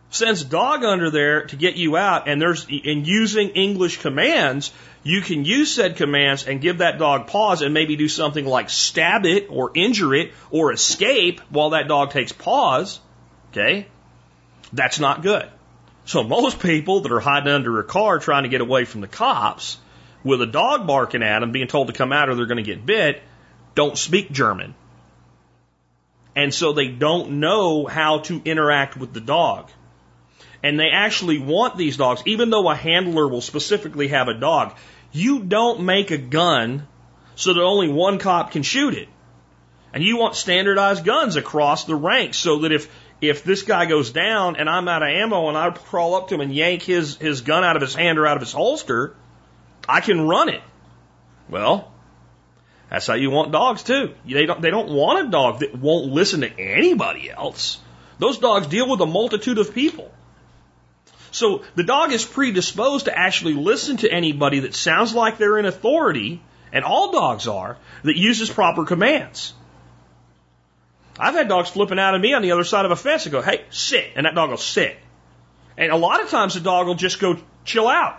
sends dog under there to get you out, and there's in using English commands, you can use said commands and give that dog pause and maybe do something like stab it or injure it or escape while that dog takes pause. Okay? That's not good. So most people that are hiding under a car trying to get away from the cops with a dog barking at them, being told to come out or they're going to get bit, don't speak German. And so they don't know how to interact with the dog. And they actually want these dogs, even though a handler will specifically have a dog, you don't make a gun so that only one cop can shoot it. And you want standardized guns across the ranks so that if if this guy goes down and I'm out of ammo and I crawl up to him and yank his, his gun out of his hand or out of his holster, I can run it. Well, that's how you want dogs too. They don't, they don't want a dog that won't listen to anybody else. Those dogs deal with a multitude of people. So the dog is predisposed to actually listen to anybody that sounds like they're in authority and all dogs are, that uses proper commands. I've had dogs flipping out at me on the other side of a fence and go, hey, sit. And that dog will sit. And a lot of times the dog will just go chill out.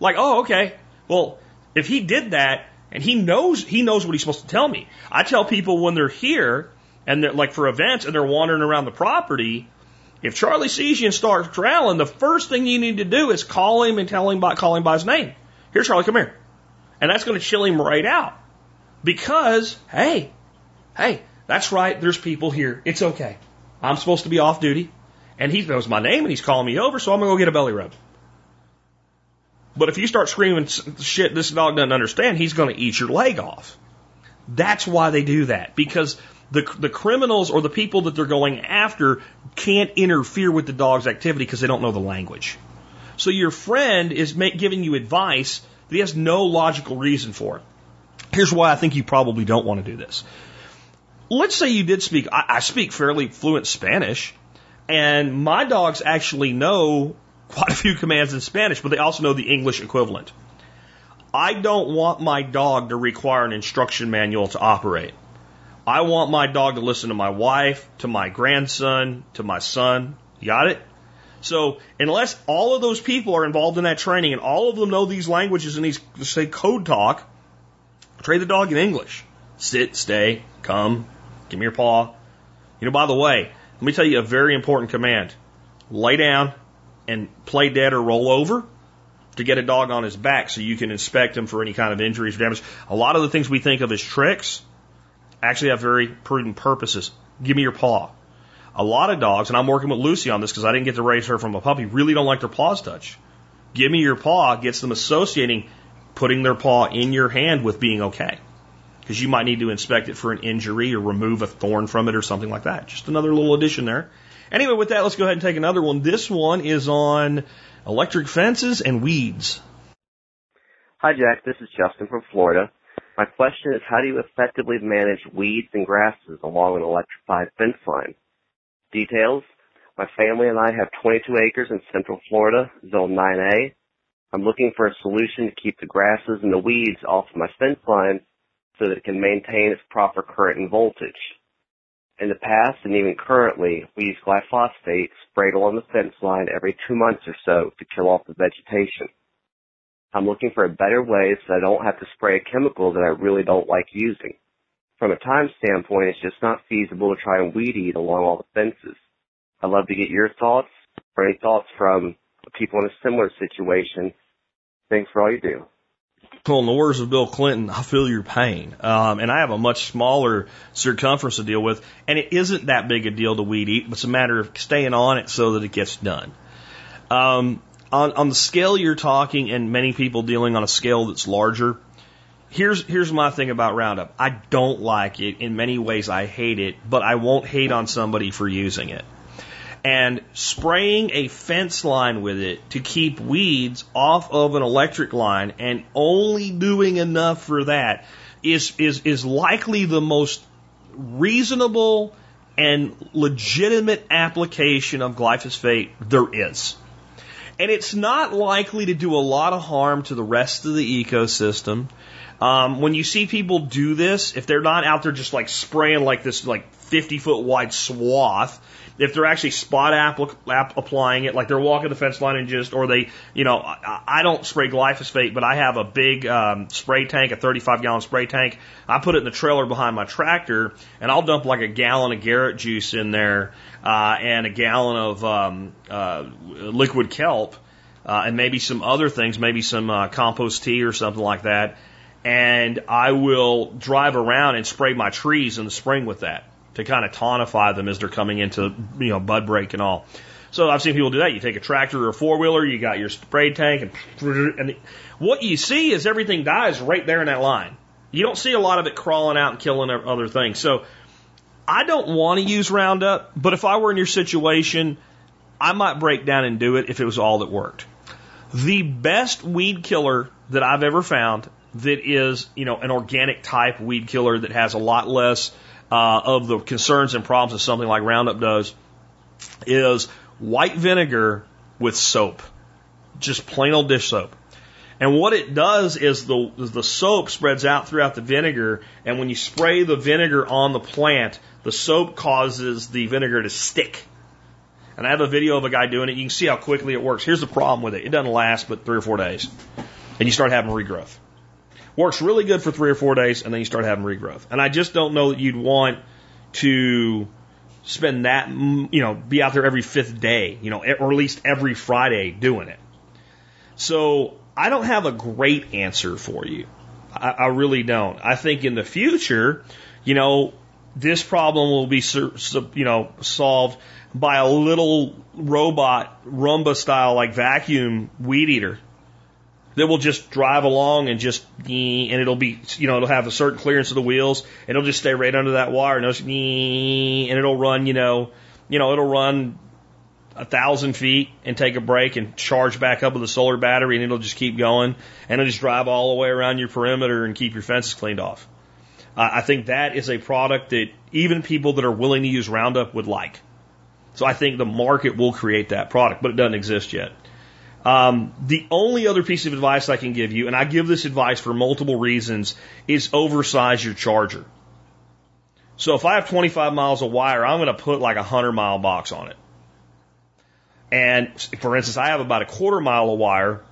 Like, oh, okay. Well, if he did that and he knows, he knows what he's supposed to tell me. I tell people when they're here and they're like for events and they're wandering around the property, if Charlie sees you and starts growling, the first thing you need to do is call him and tell him by, calling by his name. Here, Charlie, come here. And that's going to chill him right out. Because, hey, hey, that's right, there's people here. It's okay. I'm supposed to be off duty. And he knows my name and he's calling me over, so I'm going to go get a belly rub. But if you start screaming shit this dog doesn't understand, he's going to eat your leg off. That's why they do that. Because the, the criminals or the people that they're going after can't interfere with the dog's activity because they don't know the language. So your friend is giving you advice that he has no logical reason for it. Here's why I think you probably don't want to do this. Let's say you did speak, I, I speak fairly fluent Spanish, and my dogs actually know quite a few commands in Spanish, but they also know the English equivalent. I don't want my dog to require an instruction manual to operate. I want my dog to listen to my wife, to my grandson, to my son. You got it? So unless all of those people are involved in that training and all of them know these languages and these say code talk, train the dog in English. Sit, stay, come, give me your paw. You know, by the way, let me tell you a very important command. Lay down and play dead or roll over to get a dog on his back so you can inspect him for any kind of injuries or damage. A lot of the things we think of as tricks actually have very prudent purposes. Give me your paw. A lot of dogs, and I'm working with Lucy on this because I didn't get to raise her from a puppy, really don't like their paws touched. Give me your paw gets them associating putting their paw in your hand with being okay. Because you might need to inspect it for an injury or remove a thorn from it or something like that. Just another little addition there. Anyway, with that, let's go ahead and take another one. This one is on electric fences and weeds. Hi, Jack. This is Justin from Florida. My question is how do you effectively manage weeds and grasses along an electrified fence line? Details. My family and I have 22 acres in Central Florida, Zone 9A. I'm looking for a solution to keep the grasses and the weeds off of my fence line so that it can maintain its proper current and voltage. In the past and even currently, we use glyphosate sprayed along the fence line every two months or so to kill off the vegetation. I'm looking for a better way so I don't have to spray a chemical that I really don't like using. From a time standpoint, it's just not feasible to try and weed eat along all the fences. I'd love to get your thoughts or any thoughts from people in a similar situation. Thanks for all you do. Well, in the words of Bill Clinton, I feel your pain. Um, and I have a much smaller circumference to deal with, and it isn't that big a deal to weed eat, but it's a matter of staying on it so that it gets done. Um, on, on the scale you're talking, and many people dealing on a scale that's larger, here's here's my thing about Roundup. I don't like it. In many ways, I hate it, but I won't hate on somebody for using it and spraying a fence line with it to keep weeds off of an electric line and only doing enough for that is is is likely the most reasonable and legitimate application of glyphosate there is. And it's not likely to do a lot of harm to the rest of the ecosystem. Um, when you see people do this, if they're not out there just like spraying like this like 50 foot wide swath, if they're actually spot app, app applying it, like they're walking the fence line and just, or they, you know, I, I don't spray glyphosate, but I have a big um, spray tank, a 35 gallon spray tank. I put it in the trailer behind my tractor, and I'll dump like a gallon of Garrett juice in there uh, and a gallon of um, uh, liquid kelp. Uh, and maybe some other things, maybe some uh, compost tea or something like that. And I will drive around and spray my trees in the spring with that to kind of tonify them as they're coming into, you know, bud break and all. So I've seen people do that. You take a tractor or a four wheeler, you got your spray tank, and, and what you see is everything dies right there in that line. You don't see a lot of it crawling out and killing other things. So I don't want to use Roundup, but if I were in your situation, I might break down and do it if it was all that worked. The best weed killer that I've ever found that is, you know, an organic type weed killer that has a lot less uh, of the concerns and problems that something like Roundup does is white vinegar with soap, just plain old dish soap. And what it does is the, the soap spreads out throughout the vinegar, and when you spray the vinegar on the plant, the soap causes the vinegar to stick. And I have a video of a guy doing it. You can see how quickly it works. Here's the problem with it. It doesn't last but three or four days. And you start having regrowth. Works really good for three or four days, and then you start having regrowth. And I just don't know that you'd want to spend that, you know, be out there every fifth day, you know, or at least every Friday doing it. So I don't have a great answer for you. I, I really don't. I think in the future, you know, this problem will be, you know, solved by a little robot Roomba style like vacuum weed eater that will just drive along and just and it'll be you know it'll have a certain clearance of the wheels and it'll just stay right under that wire and it'll, and it'll run you know you know it'll run a thousand feet and take a break and charge back up with a solar battery and it'll just keep going and it'll just drive all the way around your perimeter and keep your fences cleaned off. Uh, I think that is a product that even people that are willing to use Roundup would like. So I think the market will create that product, but it doesn't exist yet. Um, the only other piece of advice I can give you, and I give this advice for multiple reasons, is oversize your charger. So if I have 25 miles of wire, I'm going to put like a 100 mile box on it. And for instance, I have about a quarter mile of wire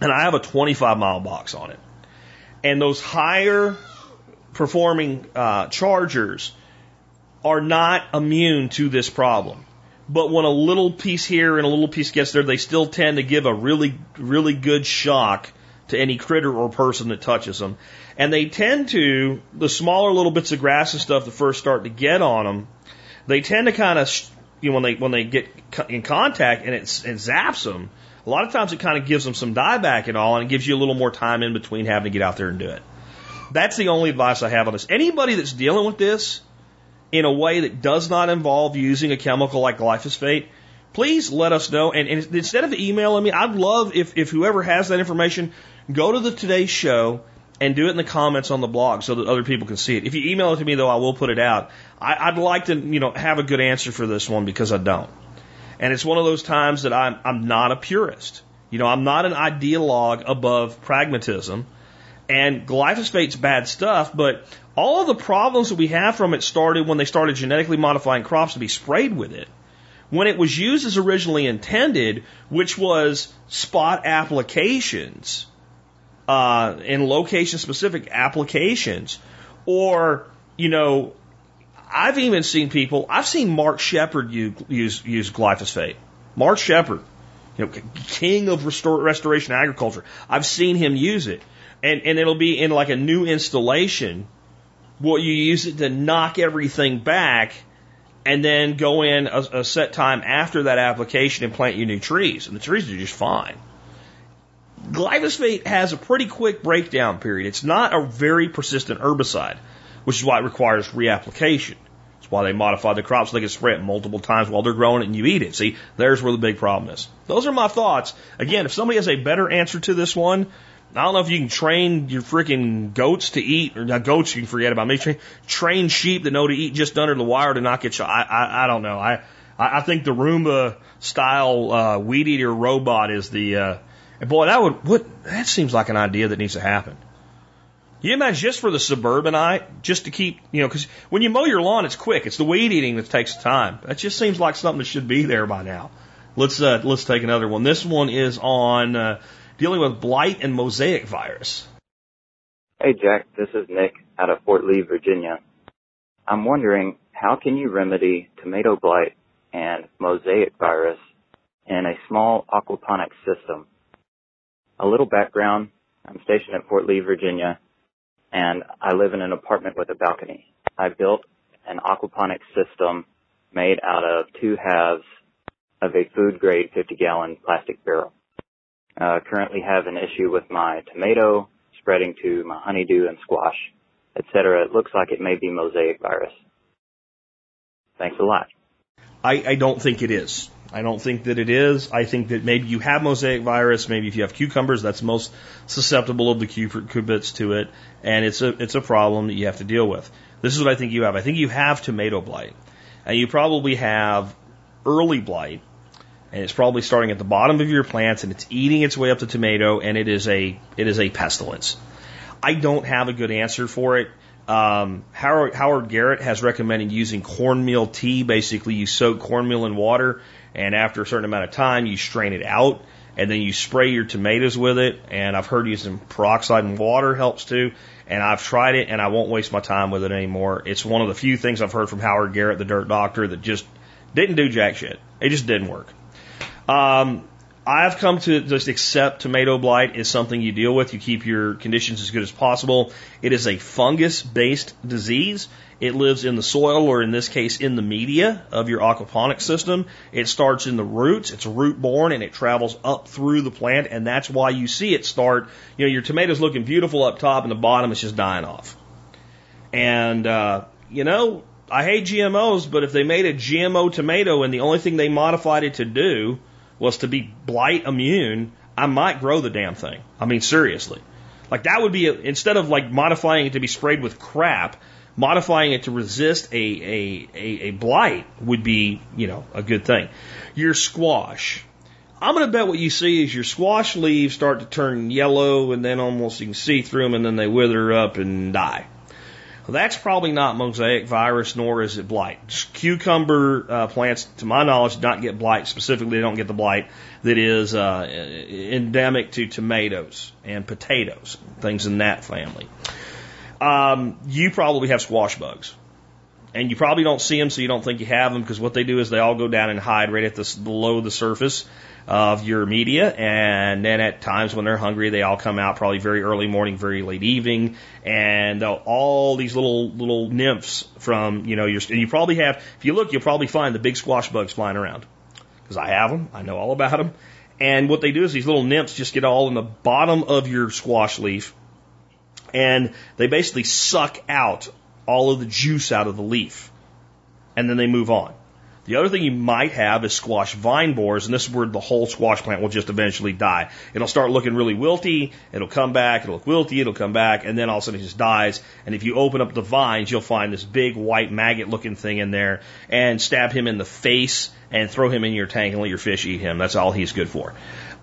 and I have a 25 mile box on it. And those higher performing uh, chargers are not immune to this problem. But when a little piece here and a little piece gets there, they still tend to give a really, really good shock to any critter or person that touches them. And they tend to, the smaller little bits of grass and stuff that first start to get on them, they tend to kind of, you know, when they, when they get in contact and it, it zaps them, a lot of times it kind of gives them some dieback and all, and it gives you a little more time in between having to get out there and do it. That's the only advice I have on this. Anybody that's dealing with this, in a way that does not involve using a chemical like glyphosate, please let us know. And, and instead of emailing me, I'd love if, if whoever has that information, go to the Today Show and do it in the comments on the blog so that other people can see it. If you email it to me, though, I will put it out. I, I'd like to, you know, have a good answer for this one because I don't. And it's one of those times that I'm, I'm not a purist. You know, I'm not an ideologue above pragmatism. And glyphosate's bad stuff, but all of the problems that we have from it started when they started genetically modifying crops to be sprayed with it. When it was used as originally intended, which was spot applications, uh, in location specific applications, or, you know, I've even seen people, I've seen Mark Shepard use, use, use glyphosate. Mark Shepard, you know, king of restore, restoration agriculture. I've seen him use it. And, and it'll be in like a new installation well, you use it to knock everything back and then go in a, a, set time after that application and plant your new trees. And the trees are just fine. Glyphosate has a pretty quick breakdown period. It's not a very persistent herbicide, which is why it requires reapplication. That's why they modify the crops so they can spray it multiple times while they're growing it and you eat it. See, there's where the big problem is. Those are my thoughts. Again, if somebody has a better answer to this one, I don't know if you can train your freaking goats to eat, or not goats you can forget about. Maybe train, train sheep that know to eat just under the wire to not get shot. I, I, I don't know. I, I think the Roomba style uh, weed eater robot is the. Uh, boy, that would what that seems like an idea that needs to happen. You imagine just for the suburbanite, just to keep, you know, because when you mow your lawn, it's quick. It's the weed eating that takes time. That just seems like something that should be there by now. Let's uh, let's take another one. This one is on. Uh, dealing with blight and mosaic virus. Hey, Jack. This is Nick out of Fort Lee, Virginia. I'm wondering how can you remedy tomato blight and mosaic virus in a small aquaponic system? A little background. I'm stationed at Fort Lee, Virginia, and I live in an apartment with a balcony. I built an aquaponic system made out of two halves of a food grade 50 gallon plastic barrel. Uh, currently have an issue with my tomato spreading to my honeydew and squash, etc. It looks like it may be mosaic virus. Thanks a lot. I, I don't think it is. I don't think that it is. I think that maybe you have mosaic virus. Maybe if you have cucumbers, that's most susceptible of the cucurbits to it, and it's a it's a problem that you have to deal with. This is what I think you have. I think you have tomato blight, and you probably have early blight, and it's probably starting at the bottom of your plants and it's eating its way up the tomato and it is a it is a pestilence. I don't have a good answer for it. Um, Howard, Howard Garrett has recommended using cornmeal tea. Basically, you soak cornmeal in water, and after a certain amount of time, you strain it out, and then you spray your tomatoes with it. And I've heard using peroxide and water helps too. And I've tried it, and I won't waste my time with it anymore. It's one of the few things I've heard from Howard Garrett, the dirt doctor, that just didn't do jack shit. It just didn't work. Um, I've come to just accept tomato blight is something you deal with. You keep your conditions as good as possible. It is a fungus based disease. It lives in the soil, or in this case, in the media of your aquaponic system. It starts in the roots. It's root borne and it travels up through the plant. And that's why you see it start. You know, your tomato's looking beautiful up top and the bottom is just dying off. And, uh, you know, I hate GMOs, but if they made a GMO tomato and the only thing they modified it to do was to be blight immune, I might grow the damn thing. I mean, seriously. Like that would be, a, instead of like modifying it to be sprayed with crap, modifying it to resist a, a, a, a blight would be, you know, a good thing. Your squash. I'm going to bet what you see is your squash leaves start to turn yellow and then almost you can see through them and then they wither up and die. Well, that's probably not mosaic virus, nor is it blight. Cucumber uh, plants, to my knowledge, do not get blight. Specifically, they don't get the blight that is uh, endemic to tomatoes and potatoes, things in that family. Um, you probably have squash bugs. And you probably don't see them, so you don't think you have them, because what they do is they all go down and hide right at the below the surface of your media. And then at times when they're hungry, they all come out probably very early morning, very late evening. And all these little, little nymphs from, you know, your, you probably have, if you look, you'll probably find the big squash bugs flying around. Because I have them. I know all about them. And what they do is these little nymphs just get all in the bottom of your squash leaf. And they basically suck out all of the juice out of the leaf. And then they move on. The other thing you might have is squash vine borers, and this is where the whole squash plant will just eventually die. It'll start looking really wilty, it'll come back, it'll look wilty, it'll come back, and then all of a sudden it just dies. And if you open up the vines, you'll find this big white maggot looking thing in there, and stab him in the face and throw him in your tank and let your fish eat him. That's all he's good for.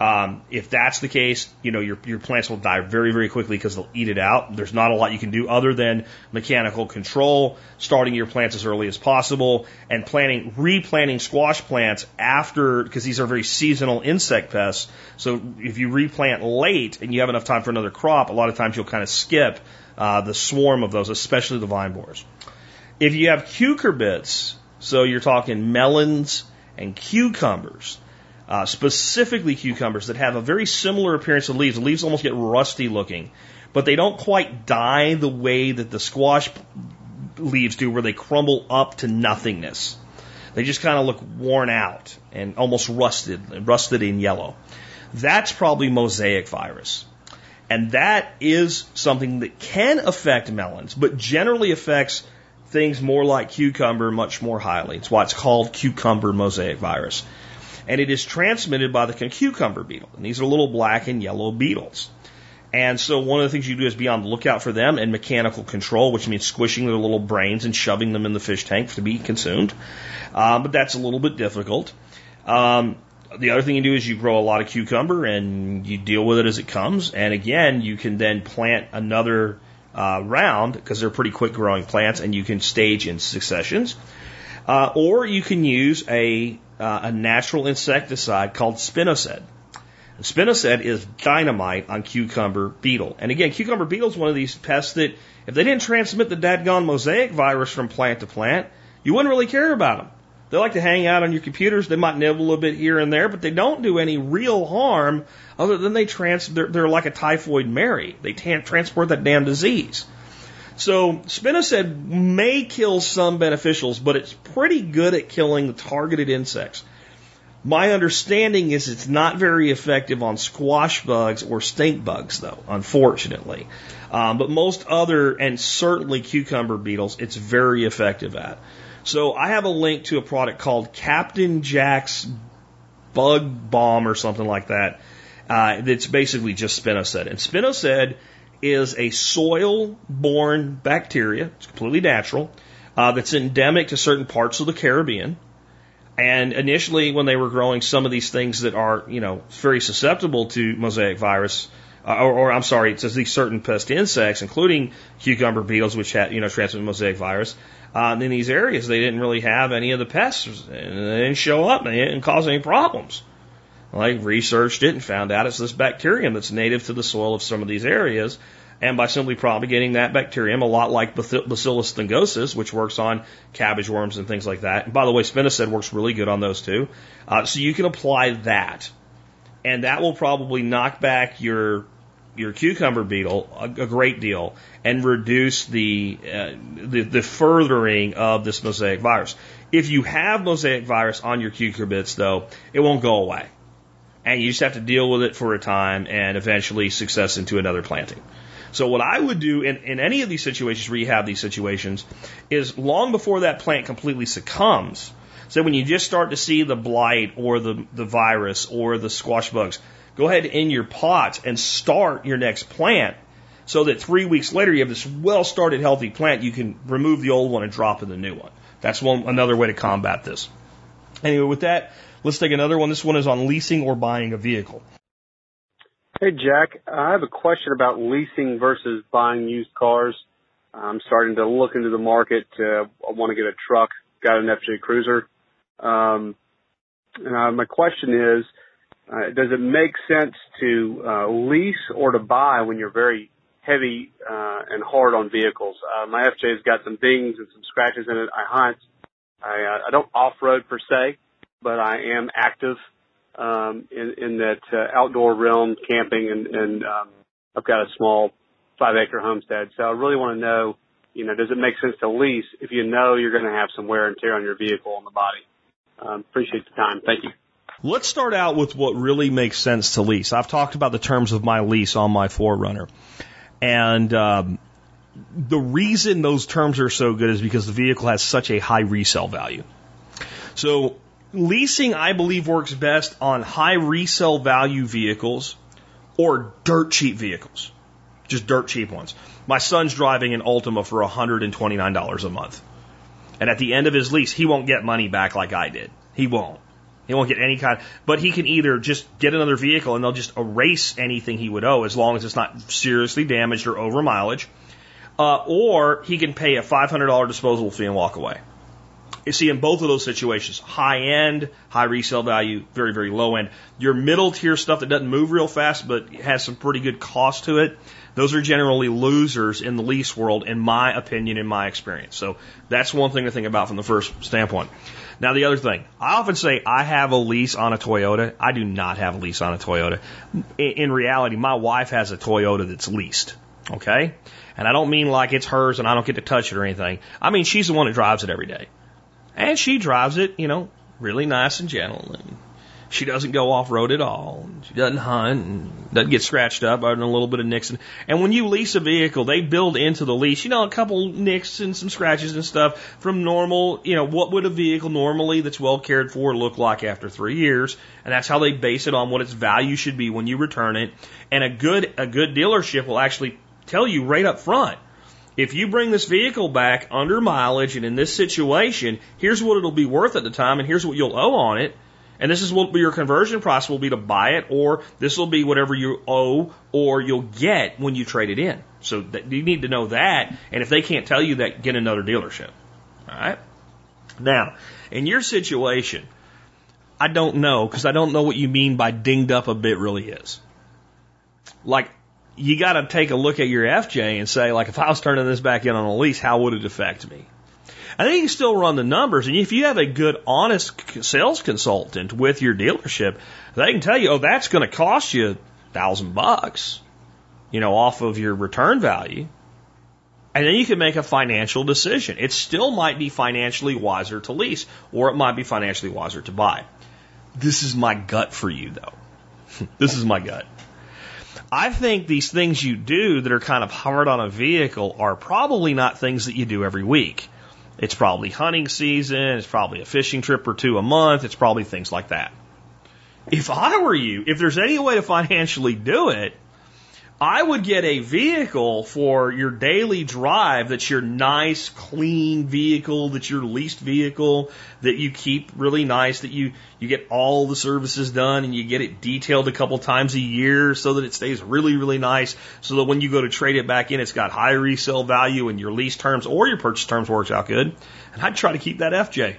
Um, if that's the case, you know, your, your plants will die very, very quickly because they'll eat it out. There's not a lot you can do other than mechanical control, starting your plants as early as possible, and planting, replanting squash plants after, because these are very seasonal insect pests. So if you replant late and you have enough time for another crop, a lot of times you'll kind of skip uh, the swarm of those, especially the vine borers. If you have cucurbits, so you're talking melons and cucumbers, uh, specifically cucumbers that have a very similar appearance to leaves. The leaves almost get rusty looking, but they don't quite die the way that the squash leaves do, where they crumble up to nothingness. They just kind of look worn out and almost rusted, rusted in yellow. That's probably mosaic virus. And that is something that can affect melons, but generally affects things more like cucumber much more highly. It's why it's called cucumber mosaic virus and it is transmitted by the cucumber beetle. And these are little black and yellow beetles. And so one of the things you do is be on the lookout for them and mechanical control, which means squishing their little brains and shoving them in the fish tank to be consumed. Um, but that's a little bit difficult. Um, the other thing you do is you grow a lot of cucumber and you deal with it as it comes. And again, you can then plant another uh, round because they're pretty quick growing plants and you can stage in successions. Uh, or you can use a uh, a natural insecticide called spinosad. Spinosad is dynamite on cucumber beetle. And again, cucumber beetle is one of these pests that if they didn't transmit the dadgone mosaic virus from plant to plant, you wouldn't really care about them. They like to hang out on your cucurbits. They might nibble a little bit here and there, but they don't do any real harm other than they trans, they're, they're like a typhoid Mary. They can't transport that damn disease. So spinosad may kill some beneficials, but it's pretty good at killing the targeted insects. My understanding is it's not very effective on squash bugs or stink bugs, though, unfortunately. Um, but most other, and certainly cucumber beetles, it's very effective at. So I have a link to a product called Captain Jack's Bug Bomb or something like that. Uh, that's basically just spinosad. And spinosad is a soil borne bacteria. It's completely natural. Uh, that's endemic to certain parts of the Caribbean. And initially, when they were growing some of these things that are, you know, very susceptible to mosaic virus, uh, or, or, I'm sorry, to these certain pest insects, including cucumber beetles, which had, you know, transmit mosaic virus, uh, in these areas, they didn't really have any of the pests, and they didn't show up, and they didn't cause any problems. Well, they researched it and found out it's this bacterium that's native to the soil of some of these areas, and by simply propagating that bacterium, a lot like Bacillus thuringiensis, which works on cabbage worms and things like that. And by the way, spinosad works really good on those too. Uh, so you can apply that, and that will probably knock back your your cucumber beetle a, a great deal and reduce the, uh, the the furthering of this mosaic virus. If you have mosaic virus on your cucurbits, though, it won't go away, and you just have to deal with it for a time and eventually success into another planting. So what I would do in, in any of these situations, where you have these situations, is long before that plant completely succumbs. So when you just start to see the blight or the, the virus or the squash bugs, go ahead in your pot and start your next plant so that three weeks later you have this well started healthy plant. You can remove the old one and drop in the new one. That's one another way to combat this. Anyway, with that, let's take another one. This one is on leasing or buying a vehicle. Hey, Jack. I have a question about leasing versus buying used cars. I'm starting to look into the market. Uh, I want to get a truck. Got an FJ Cruiser. Um, and uh, my question is, uh, does it make sense to uh, lease or to buy when you're very heavy uh, and hard on vehicles? Uh, my FJ's got some dings and some scratches in it. I hunt. I, uh, I don't off-road per se, but I am active um, in, in that uh, outdoor realm, camping, and, and um, I've got a small five acre homestead. So I really want to know, you know, does it make sense to lease if you know you're going to have some wear and tear on your vehicle on the body? Um, appreciate the time. Thank you. Let's start out with what really makes sense to lease. I've talked about the terms of my lease on my 4Runner. And um, the reason those terms are so good is because the vehicle has such a high resale value. So leasing, I believe, works best on high resale value vehicles or dirt cheap vehicles. Just dirt cheap ones. My son's driving an Altima for $129 a month. And at the end of his lease, he won't get money back like I did. He won't. He won't get any kind, but he can either just get another vehicle and they'll just erase anything he would owe as long as it's not seriously damaged or over mileage, uh, or he can pay a $500 disposal fee and walk away. You see, in both of those situations, high end, high resale value, very, very low end. Your middle tier stuff that doesn't move real fast but has some pretty good cost to it, those are generally losers in the lease world, in my opinion, in my experience. So that's one thing to think about from the first standpoint. Now, the other thing, I often say I have a lease on a Toyota. I do not have a lease on a Toyota. In reality, my wife has a Toyota that's leased. Okay? And I don't mean like it's hers and I don't get to touch it or anything. I mean, she's the one that drives it every day. And she drives it, you know, really nice and gentle. And she doesn't go off road at all. She doesn't hunt and doesn't get scratched up other than a little bit of nicks. And when you lease a vehicle, they build into the lease, you know, a couple nicks and some scratches and stuff from normal, you know, what would a vehicle normally that's well cared for look like after three years? And that's how they base it on what its value should be when you return it. And a good, a good dealership will actually tell you right up front if you bring this vehicle back under mileage and in this situation, here's what it'll be worth at the time and here's what you'll owe on it. And this is what your conversion price will be to buy it, or this will be whatever you owe or you'll get when you trade it in. So you need to know that. And if they can't tell you that, get another dealership. All right. Now, in your situation, I don't know because I don't know what you mean by dinged up a bit really is. Like you got to take a look at your FJ and say, like, if I was turning this back in on a lease, how would it affect me? I think you can still run the numbers, and if you have a good, honest sales consultant with your dealership, they can tell you, oh, that's going to cost you a thousand bucks, you know, off of your return value. And then you can make a financial decision. It still might be financially wiser to lease, or it might be financially wiser to buy. This is my gut for you, though. this is my gut. I think these things you do that are kind of hard on a vehicle are probably not things that you do every week. It's probably hunting season, it's probably a fishing trip or two a month, it's probably things like that. If I were you, if there's any way to financially do it, I would get a vehicle for your daily drive that's your nice, clean vehicle, that's your leased vehicle, that you keep really nice, that you, you get all the services done and you get it detailed a couple times a year so that it stays really, really nice. So that when you go to trade it back in, it's got high resale value and your lease terms or your purchase terms works out good. And I'd try to keep that FJ.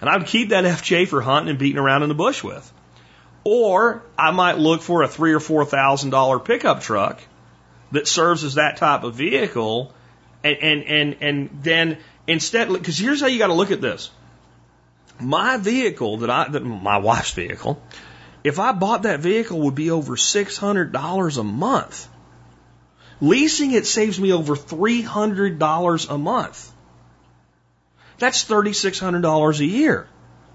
And I'd keep that FJ for hunting and beating around in the bush with. Or I might look for a three or four thousand dollar pickup truck that serves as that type of vehicle, and and and, and then instead, because here's how you got to look at this. My vehicle that I, that my wife's vehicle, if I bought that vehicle, would be over six hundred dollars a month. Leasing it saves me over three hundred dollars a month. That's thirty six hundred dollars a year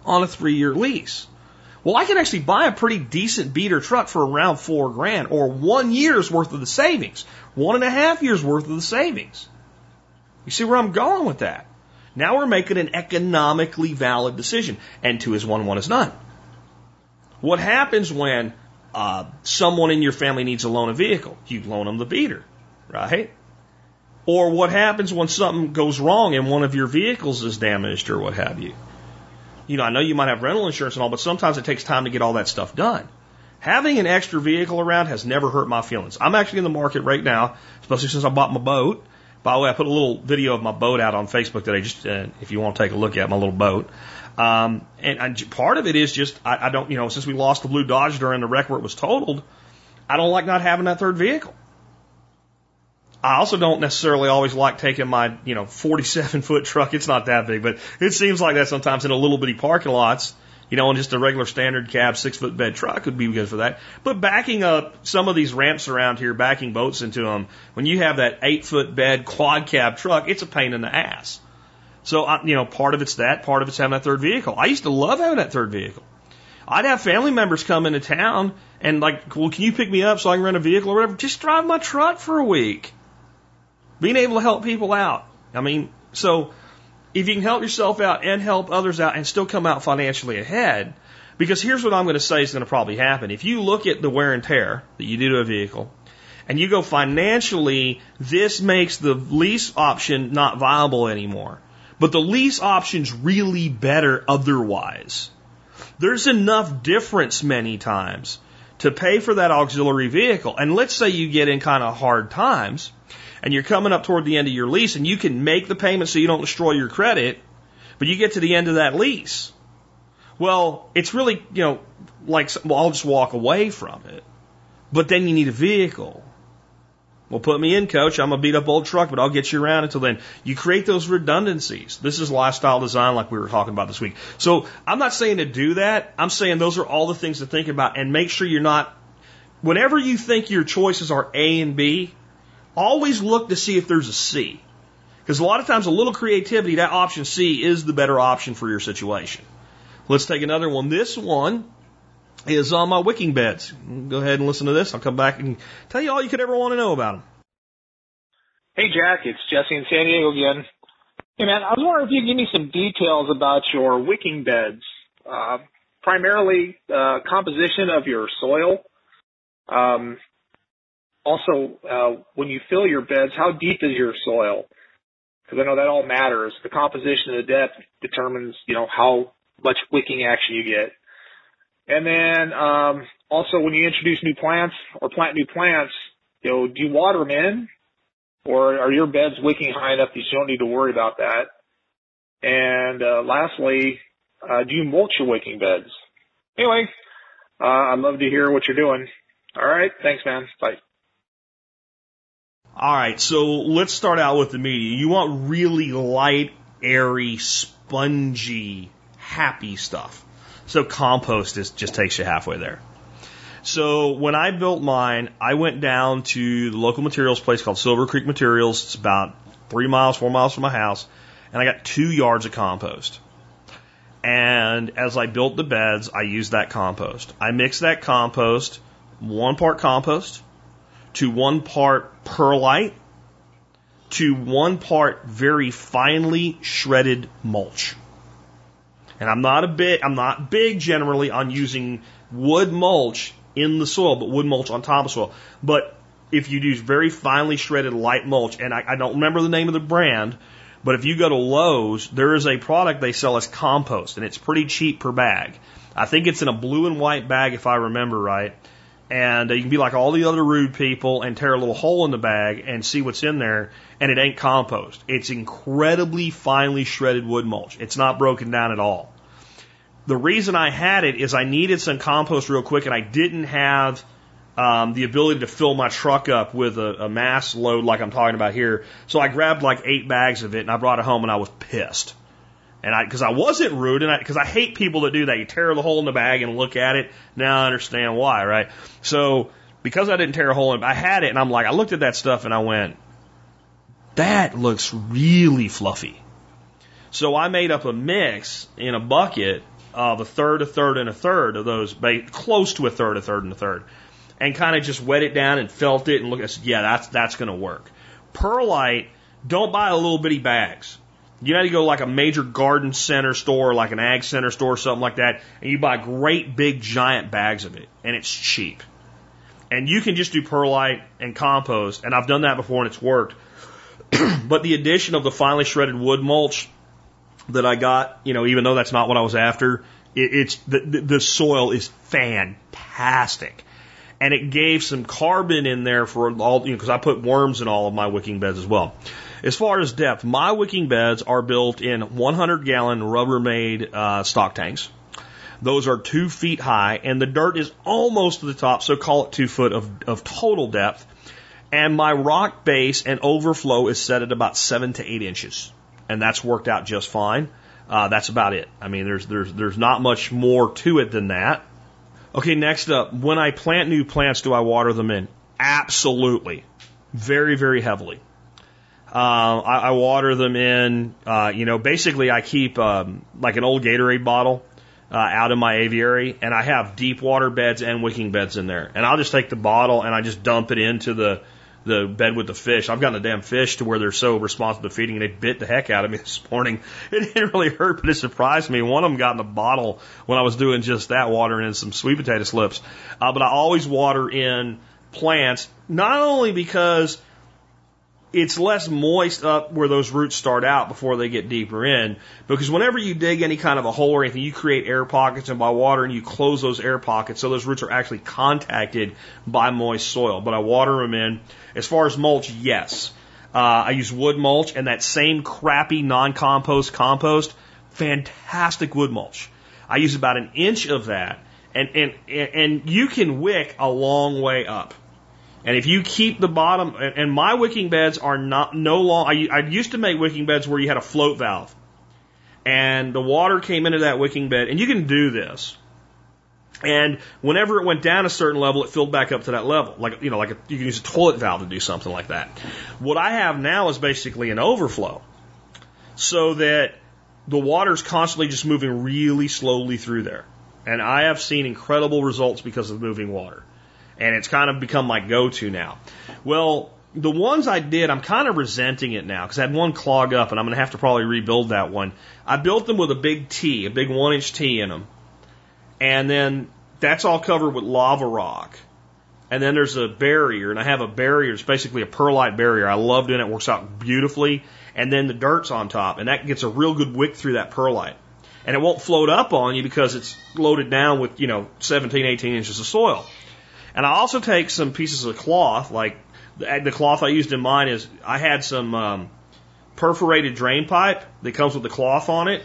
on a three year lease. Well, I can actually buy a pretty decent beater truck for around four grand or one year's worth of the savings, one and a half years worth of the savings. You see where I'm going with that? Now we're making an economically valid decision, and two is one, one is none. What happens when uh, someone in your family needs to loan a vehicle? You loan them the beater, right? Or what happens when something goes wrong and one of your vehicles is damaged or what have you? You know, I know you might have rental insurance and all, but sometimes it takes time to get all that stuff done. Having an extra vehicle around has never hurt my feelings. I'm actually in the market right now, especially since I bought my boat. By the way, I put a little video of my boat out on Facebook today, just uh, if you want to take a look at my little boat. Um, and, and part of it is just I, I don't, you know, since we lost the blue Dodge during the wreck where it was totaled, I don't like not having that third vehicle. I also don't necessarily always like taking my, you know, 47 foot truck. It's not that big, but it seems like that sometimes in a little bitty parking lots, you know, and just a regular standard cab six foot bed truck would be good for that. But backing up some of these ramps around here, backing boats into them, when you have that eight foot bed quad cab truck, it's a pain in the ass. So, you know, part of it's that, part of it's having that third vehicle. I used to love having that third vehicle. I'd have family members come into town and like, well, can you pick me up so I can rent a vehicle or whatever? Just drive my truck for a week being able to help people out. I mean, so if you can help yourself out and help others out and still come out financially ahead, because here's what I'm going to say is going to probably happen. If you look at the wear and tear that you do to a vehicle, and you go financially, this makes the lease option not viable anymore. But the lease option's really better otherwise. There's enough difference many times to pay for that auxiliary vehicle. And let's say you get in kind of hard times and you're coming up toward the end of your lease and you can make the payment so you don't destroy your credit, but you get to the end of that lease. Well, it's really, you know, like, well, I'll just walk away from it. But then you need a vehicle. Well, put me in, coach. I'm a beat up old truck, but I'll get you around until then. You create those redundancies. This is lifestyle design like we were talking about this week. So I'm not saying to do that. I'm saying those are all the things to think about and make sure you're not, whenever you think your choices are A and B, always look to see if there's a C. Because a lot of times a little creativity, that option C is the better option for your situation. Let's take another one. This one is on my wicking beds. Go ahead and listen to this. I'll come back and tell you all you could ever want to know about them. Hey Jack, it's Jesse in San Diego again. Hey man, I was wondering if you could give me some details about your wicking beds. Uh, primarily, uh, composition of your soil. Um, also, uh, when you fill your beds, how deep is your soil? Because I know that all matters. The composition of the depth determines, you know, how much wicking action you get. And then um, also, when you introduce new plants or plant new plants, you know, do you water them in, or are your beds wicking high enough that you don't need to worry about that? And uh, lastly, uh, do you mulch your wicking beds? Anyway, uh, I'd love to hear what you're doing. All right, thanks, man. Bye. All right, so let's start out with the media. You want really light, airy, spongy, happy stuff. So compost is, just takes you halfway there. So when I built mine, I went down to the local materials place called Silver Creek Materials. It's about three miles, four miles from my house, and I got two yards of compost. And as I built the beds, I used that compost. I mixed that compost, one part compost, to one part perlite to one part very finely shredded mulch. And I'm not a big, I'm not big generally on using wood mulch in the soil, but wood mulch on top of soil. But if you use very finely shredded light mulch, and I, I don't remember the name of the brand, but if you go to Lowe's, there is a product they sell as compost, and it's pretty cheap per bag. I think it's in a blue and white bag, if I remember right. And uh, you can be like all the other rude people and tear a little hole in the bag and see what's in there, and it ain't compost. It's incredibly finely shredded wood mulch. It's not broken down at all. The reason I had it is I needed some compost real quick, and I didn't have um, the ability to fill my truck up with a, a mass load like I'm talking about here. So I grabbed like eight bags of it and I brought it home and I was pissed. And I, cause I wasn't rude and I, cause I hate people that do that. You tear the hole in the bag and look at it. Now I understand why, right? So because I didn't tear a hole in I had it and I'm like, I looked at that stuff and I went, that looks really fluffy. So I made up a mix in a bucket of a third, a third, and a third of those, close to a third, a third, and a third and kind of just wet it down and felt it and look. I said, yeah, that's that's going to work. Perlite, don't buy a little bitty bags. You know, you go like a major garden center store, like an ag center store, or something like that, and you buy great big giant bags of it, and it's cheap. And you can just do perlite and compost, and I've done that before and it's worked. but the addition of the finely shredded wood mulch that I got, you know, even though that's not what I was after, it, it's the, the soil is fantastic and it gave some carbon in there for all, you know, because I put worms in all of my wicking beds as well. As far as depth, my wicking beds are built in 100 gallon Rubbermaid uh, stock tanks. Those are two feet high, and the dirt is almost to the top, so call it two foot of, of total depth. And my rock base and overflow is set at about seven to eight inches, and that's worked out just fine. Uh, that's about it. I mean, there's there's there's not much more to it than that. Okay, next up, when I plant new plants, do I water them in? Absolutely. Very, very heavily. Uh, I, I water them in, uh, you know, basically I keep um, like an old Gatorade bottle uh, out in my aviary and I have deep water beds and wicking beds in there. And I'll just take the bottle and I just dump it into the, the bed with the fish. I've gotten the damn fish to where they're so responsive to feeding, and they bit the heck out of me this morning. It didn't really hurt, but it surprised me. One of them got in the bottle when I was doing just that, watering in some sweet potato slips. Uh, but I always water in plants, not only because it's less moist up where those roots start out before they get deeper in. Because whenever you dig any kind of a hole or anything, you create air pockets, and by watering, you close those air pockets so those roots are actually contacted by moist soil. But I water them in. As far as mulch, yes. Uh, I use wood mulch and that same crappy non compost compost, fantastic wood mulch. I use about an inch of that, and, and, and you can wick a long way up. And if you keep the bottom, and my wicking beds are not no long. I, I used to make wicking beds where you had a float valve, and the water came into that wicking bed, and you can do this. And whenever it went down a certain level, it filled back up to that level. Like you know, like a, you can use a toilet valve to do something like that. What I have now is basically an overflow, so that the water is constantly just moving really slowly through there. And I have seen incredible results because of moving water and it's kind of become my go-to now. Well, the ones I did, I'm kind of resenting it now because I had one clog up, and I'm going to have to probably rebuild that one. I built them with a big T, a big one-inch T in them, and then that's all covered with lava rock. And then there's a barrier, and I have a barrier. It's basically a perlite barrier. I love doing it. It works out beautifully. And then the dirt's on top, and that gets a real good wick through that perlite. And it won't float up on you because it's loaded down with, you know, 17, 18 inches of soil. And I also take some pieces of cloth, like the, the cloth I used in mine is I had some um, perforated drain pipe that comes with the cloth on it,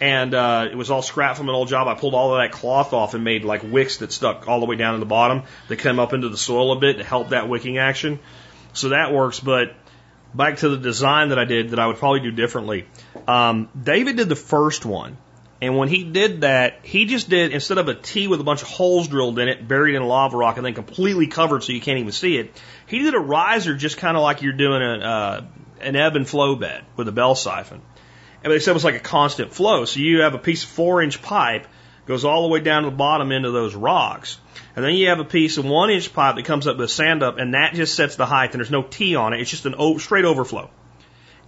and uh, it was all scrap from an old job. I pulled all of that cloth off and made like wicks that stuck all the way down to the bottom that come up into the soil a bit to help that wicking action. So that works. But back to the design that I did that I would probably do differently. Um, David did the first one and when he did that, he just did, instead of a T with a bunch of holes drilled in it, buried in lava rock, and then completely covered so you can't even see it, he did a riser just kind of like you're doing a, uh, an ebb and flow bed with a bell siphon. And they said it was like a constant flow. So you have a piece of four inch pipe, goes all the way down to the bottom into those rocks. And then you have a piece of one inch pipe that comes up with sand up, and that just sets the height, and there's no T on it. It's just an o- straight overflow.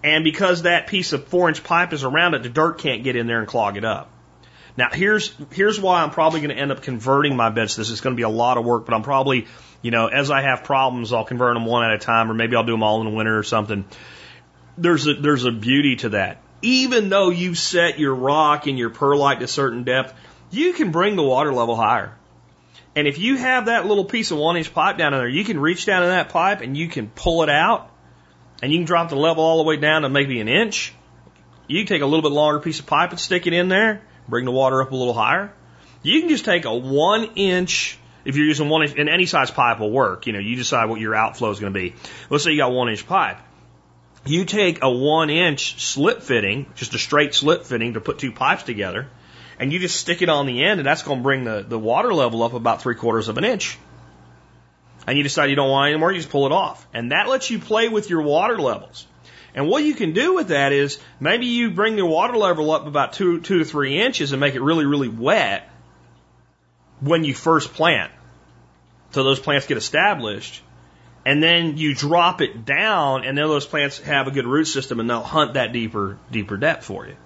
And because that piece of four inch pipe is around it, the dirt can't get in there and clog it up. Now here's here's why I'm probably going to end up converting my beds. This is going to be a lot of work, but I'm probably you know as I have problems, I'll convert them one at a time, or maybe I'll do them all in the winter or something. There's a there's a beauty to that. Even though you set your rock and your perlite to a certain depth, you can bring the water level higher. And if you have that little piece of one inch pipe down in there, you can reach down in that pipe and you can pull it out and you can drop the level all the way down to maybe an inch. You take a little bit longer piece of pipe and stick it in there, bring the water up a little higher. You can just take a one inch, if you're using one inch, and any size pipe will work. You know, you decide what your outflow is going to be. Let's say you got one inch pipe. You take a one inch slip fitting, just a straight slip fitting to put two pipes together, and you just stick it on the end, and that's going to bring the, the water level up about three quarters of an inch. And you decide you don't want anymore, you just pull it off. And that lets you play with your water levels. And what you can do with that is maybe you bring your water level up about two, two to three inches and make it really, really wet when you first plant. So those plants get established. And then you drop it down and then those plants have a good root system and they'll hunt that deeper, deeper depth for you.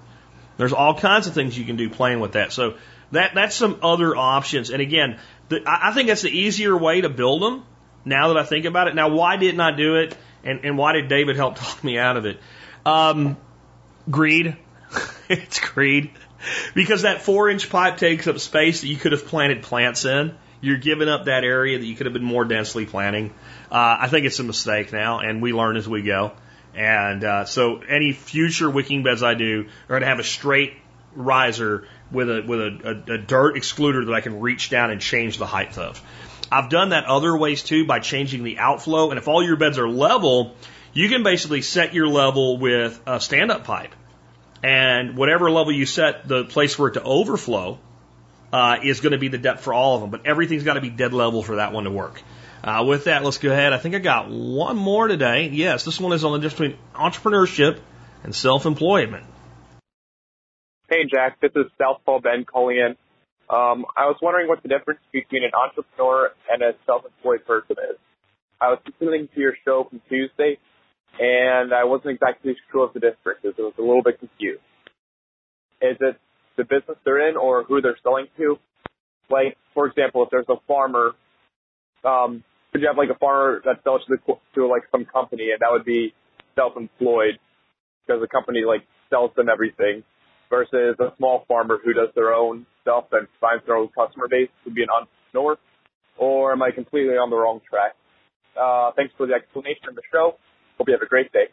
There's all kinds of things you can do playing with that. So that, that's some other options. And again, the, I think that's the easier way to build them now that I think about it. Now, why didn't I do it? And, and why did David help talk me out of it? Um, greed. it's greed. Because that four inch pipe takes up space that you could have planted plants in. You're giving up that area that you could have been more densely planting. Uh, I think it's a mistake now, and we learn as we go. And uh, so any future wicking beds I do are going to have a straight riser with a with a, a, a dirt excluder that I can reach down and change the height of. I've done that other ways too by changing the outflow. And if all your beds are level, you can basically set your level with a stand up pipe. And whatever level you set the place for it to overflow uh, is going to be the depth for all of them. But everything's got to be dead level for that one to work. Uh, with that, let's go ahead. I think I got one more today. Yes, this one is on the difference between entrepreneurship and self employment. Hey, Jack. This is Southpaw Ben calling in. Um, I was wondering what the difference between an entrepreneur and a self-employed person is. I was listening to your show from Tuesday, and I wasn't exactly sure of the differences. I was a little bit confused. Is it the business they're in or who they're selling to? Like, for example, if there's a farmer, um, could you have like a farmer that sells to, the, to like some company, and that would be self-employed because the company like sells them everything versus a small farmer who does their own stuff and finds their own customer base would be an entrepreneur? Or am I completely on the wrong track? Uh, thanks for the explanation of the show. Hope you have a great day.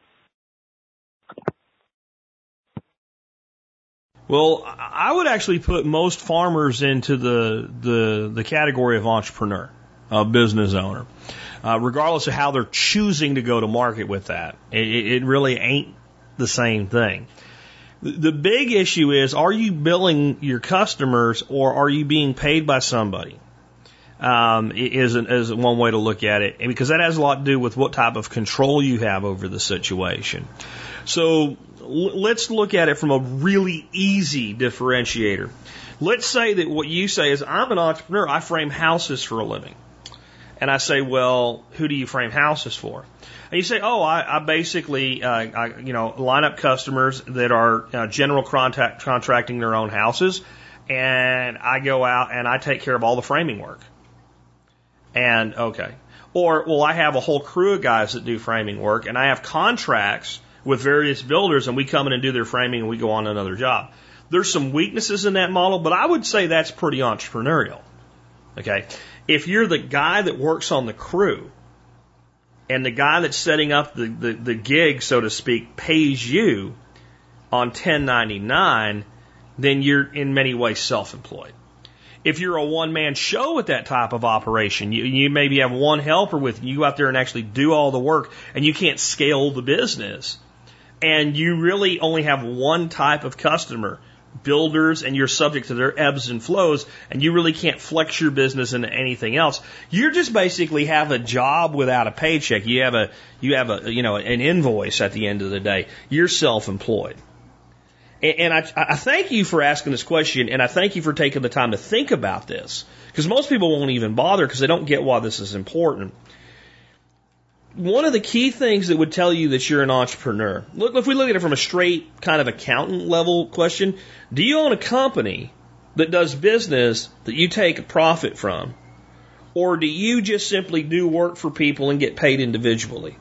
Well, I would actually put most farmers into the the, the category of entrepreneur, a business owner, uh, regardless of how they're choosing to go to market with that. It, it really ain't the same thing. The big issue is, are you billing your customers or are you being paid by somebody? Um, is, is one way to look at it. Because that has a lot to do with what type of control you have over the situation. So let's look at it from a really easy differentiator. Let's say that what you say is, I'm an entrepreneur, I frame houses for a living. And I say, well, who do you frame houses for? And you say, oh, I, I basically, uh, I, you know, line up customers that are uh, general contact, contracting their own houses, and I go out and I take care of all the framing work. And okay. Or, well, I have a whole crew of guys that do framing work, and I have contracts with various builders, and we come in and do their framing, and we go on another job. There's some weaknesses in that model, but I would say that's pretty entrepreneurial. Okay. If you're the guy that works on the crew, and the guy that's setting up the, the, the gig, so to speak, pays you on 1099, then you're in many ways self-employed. If you're a one-man show with that type of operation, you, you maybe have one helper with you, you go out there and actually do all the work, and you can't scale the business, and you really only have one type of customer builders and you're subject to their ebbs and flows and you really can't flex your business into anything else. You just basically have a job without a paycheck. You have a, you have a, you know, an invoice at the end of the day. You're self-employed. And, and I, I thank you for asking this question and I thank you for taking the time to think about this because most people won't even bother because they don't get why this is important one of the key things that would tell you that you're an entrepreneur, look, if we look at it from a straight kind of accountant level question, do you own a company that does business that you take a profit from? Or do you just simply do work for people and get paid individually?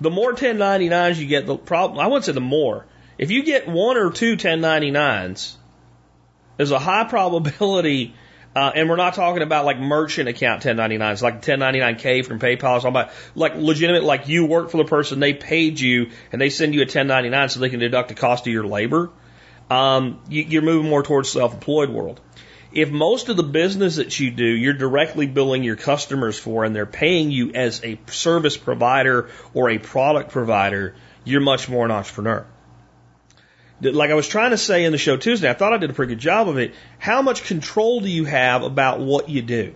The more 1099s you get, the problem, I wouldn't say the more. If you get one or two 1099s, there's a high probability, uh, and we're not talking about like merchant account 1099s, like 1099K from PayPal. I'm talking about like legitimate, like you work for the person, they paid you, and they send you a 1099 so they can deduct the cost of your labor. Um, you, you're moving more towards self-employed world. If most of the business that you do, you're directly billing your customers for and they're paying you as a service provider or a product provider, you're much more an entrepreneur. Like I was trying to say in the show Tuesday, I thought I did a pretty good job of it. How much control do you have about what you do?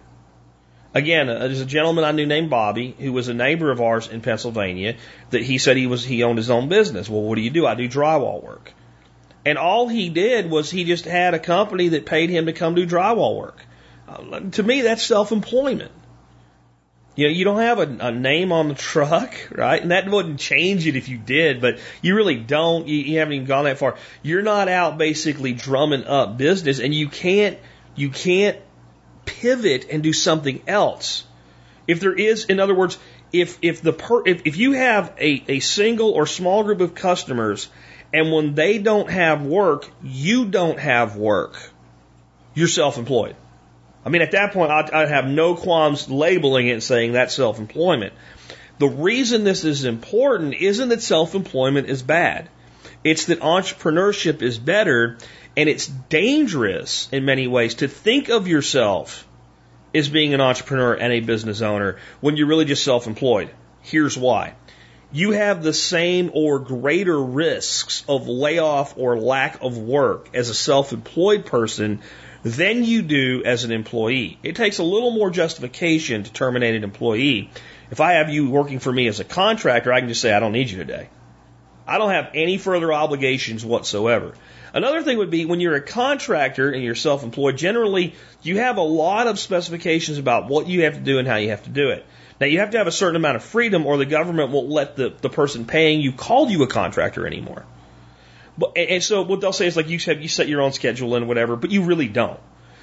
Again, uh, there's a gentleman I knew named Bobby who was a neighbor of ours in Pennsylvania that he said he was he owned his own business. Well, what do you do? I do drywall work. And all he did was he just had a company that paid him to come do drywall work. Uh, to me, that's self-employment. You know, you don't have a, a, name on the truck, right? And that wouldn't change it if you did, but you really don't. You, you haven't even gone that far. You're not out basically drumming up business, and you can't you can't pivot and do something else. If there is, in other words, if if the per, if, if you have a, a single or small group of customers and when they don't have work, you don't have work. You're self-employed. I mean, at that point, I'd, I'd have no qualms labeling it and saying that's self-employment. The reason this is important isn't that self-employment is bad. It's that entrepreneurship is better and it's dangerous in many ways to think of yourself as being an entrepreneur and a business owner when you're really just self-employed. Here's why you have the same or greater risks of layoff or lack of work as a self-employed person than you do as an employee. It takes a little more justification to terminate an employee. If I have you working for me as a contractor, I can just say, I don't need you today. I don't have any further obligations whatsoever. Another thing would be when you're a contractor and you're self-employed, generally you have a lot of specifications about what you have to do and how you have to do it. Now you have to have a certain amount of freedom or the government won't let the, the person paying you call you a contractor anymore. But, and so what they'll say is like you said, you set your own schedule and whatever, but you really don't.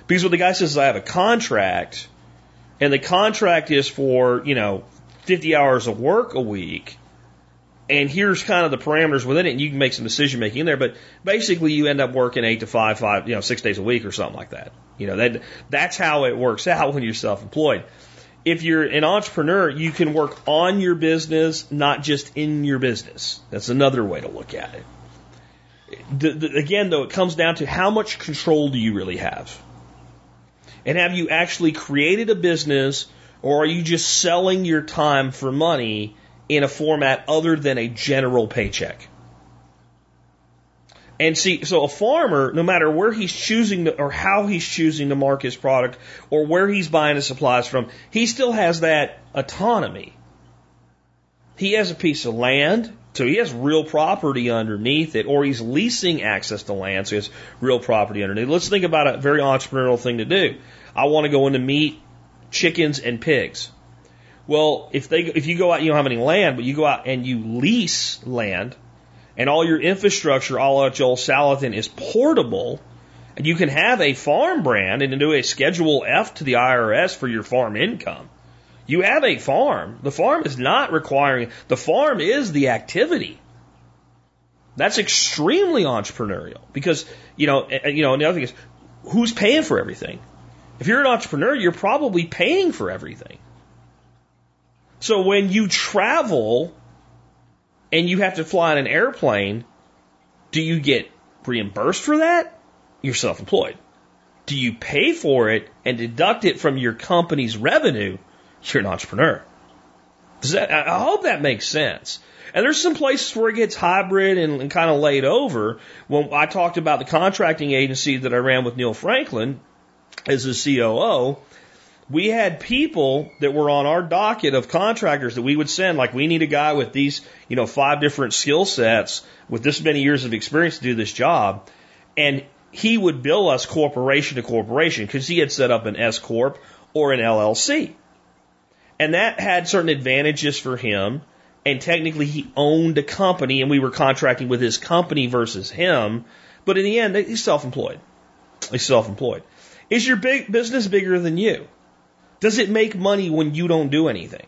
Because what the guy says is I have a contract and the contract is for, you know, 50 hours of work a week. And here's kind of the parameters within it, and you can make some decision making in there. But basically, you end up working eight to five, five, you know, six days a week or something like that. You know, that that's how it works out when you're self-employed if you're an entrepreneur, you can work on your business, not just in your business. That's another way to look at it. The, the, again, though, it comes down to how much control do you really have? And have you actually created a business or are you just selling your time for money in a format other than a general paycheck? And see, so a farmer, no matter where he's choosing to, or how he's choosing to mark his product or where he's buying his supplies from, he still has that autonomy. He has a piece of land, so he has real property underneath it, or he's leasing access to land, so he has real property underneath. Let's think about a very entrepreneurial thing to do. I want to go into meat, chickens, and pigs. Well, if they, if you go out, you don't have any land, but you go out and you lease land, and all your infrastructure, all at Joel Salatin, is portable, and you can have a farm brand and do a Schedule F to the IRS for your farm income. You have a farm. The farm is not requiring, the farm is the activity. That's extremely entrepreneurial because, you know, you know, and the other thing is, who's paying for everything? If you're an entrepreneur, you're probably paying for everything. So when you travel and you have to fly in an airplane, do you get reimbursed for that? You're self employed. Do you pay for it and deduct it from your company's revenue? You're an entrepreneur. Does that, I hope that makes sense. And there's some places where it gets hybrid and, and kind of laid over. When I talked about the contracting agency that I ran with Neil Franklin as a COO, we had people that were on our docket of contractors that we would send, like we need a guy with these, you know, five different skill sets with this many years of experience to do this job. And he would bill us corporation to corporation because he had set up an S Corp or an LLC. And that had certain advantages for him. And technically he owned a company and we were contracting with his company versus him. But in the end, he's self-employed. He's self-employed. Is your big business bigger than you? Does it make money when you don't do anything?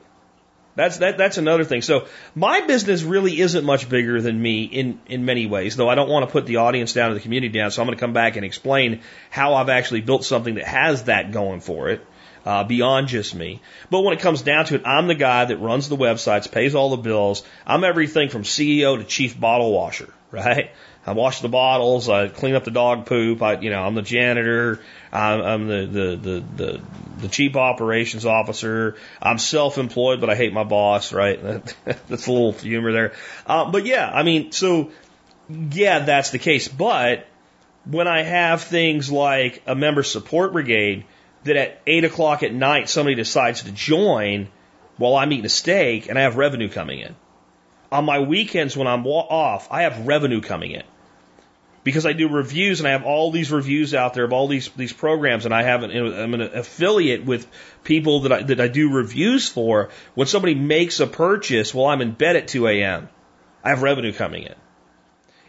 That's that that's another thing. So my business really isn't much bigger than me in in many ways, though I don't want to put the audience down or the community down. So I'm going to come back and explain how I've actually built something that has that going for it. Uh, beyond just me. But when it comes down to it, I'm the guy that runs the websites, pays all the bills. I'm everything from CEO to chief bottle washer, right? I wash the bottles. I clean up the dog poop. I, you know, I'm the janitor. I'm, I'm the, the, the, the, the chief operations officer. I'm self-employed, but I hate my boss, right? that's a little humor there. Uh, but yeah, I mean, so yeah, that's the case. But when I have things like a member support brigade that at eight o'clock at night somebody decides to join while I'm eating a steak and I have revenue coming in. On my weekends when I'm off, I have revenue coming in because I do reviews and I have all these reviews out there of all these these programs, and I have an, I'm an affiliate with people that I, that I do reviews for. When somebody makes a purchase while I'm in bed at 2 a.m., I have revenue coming in.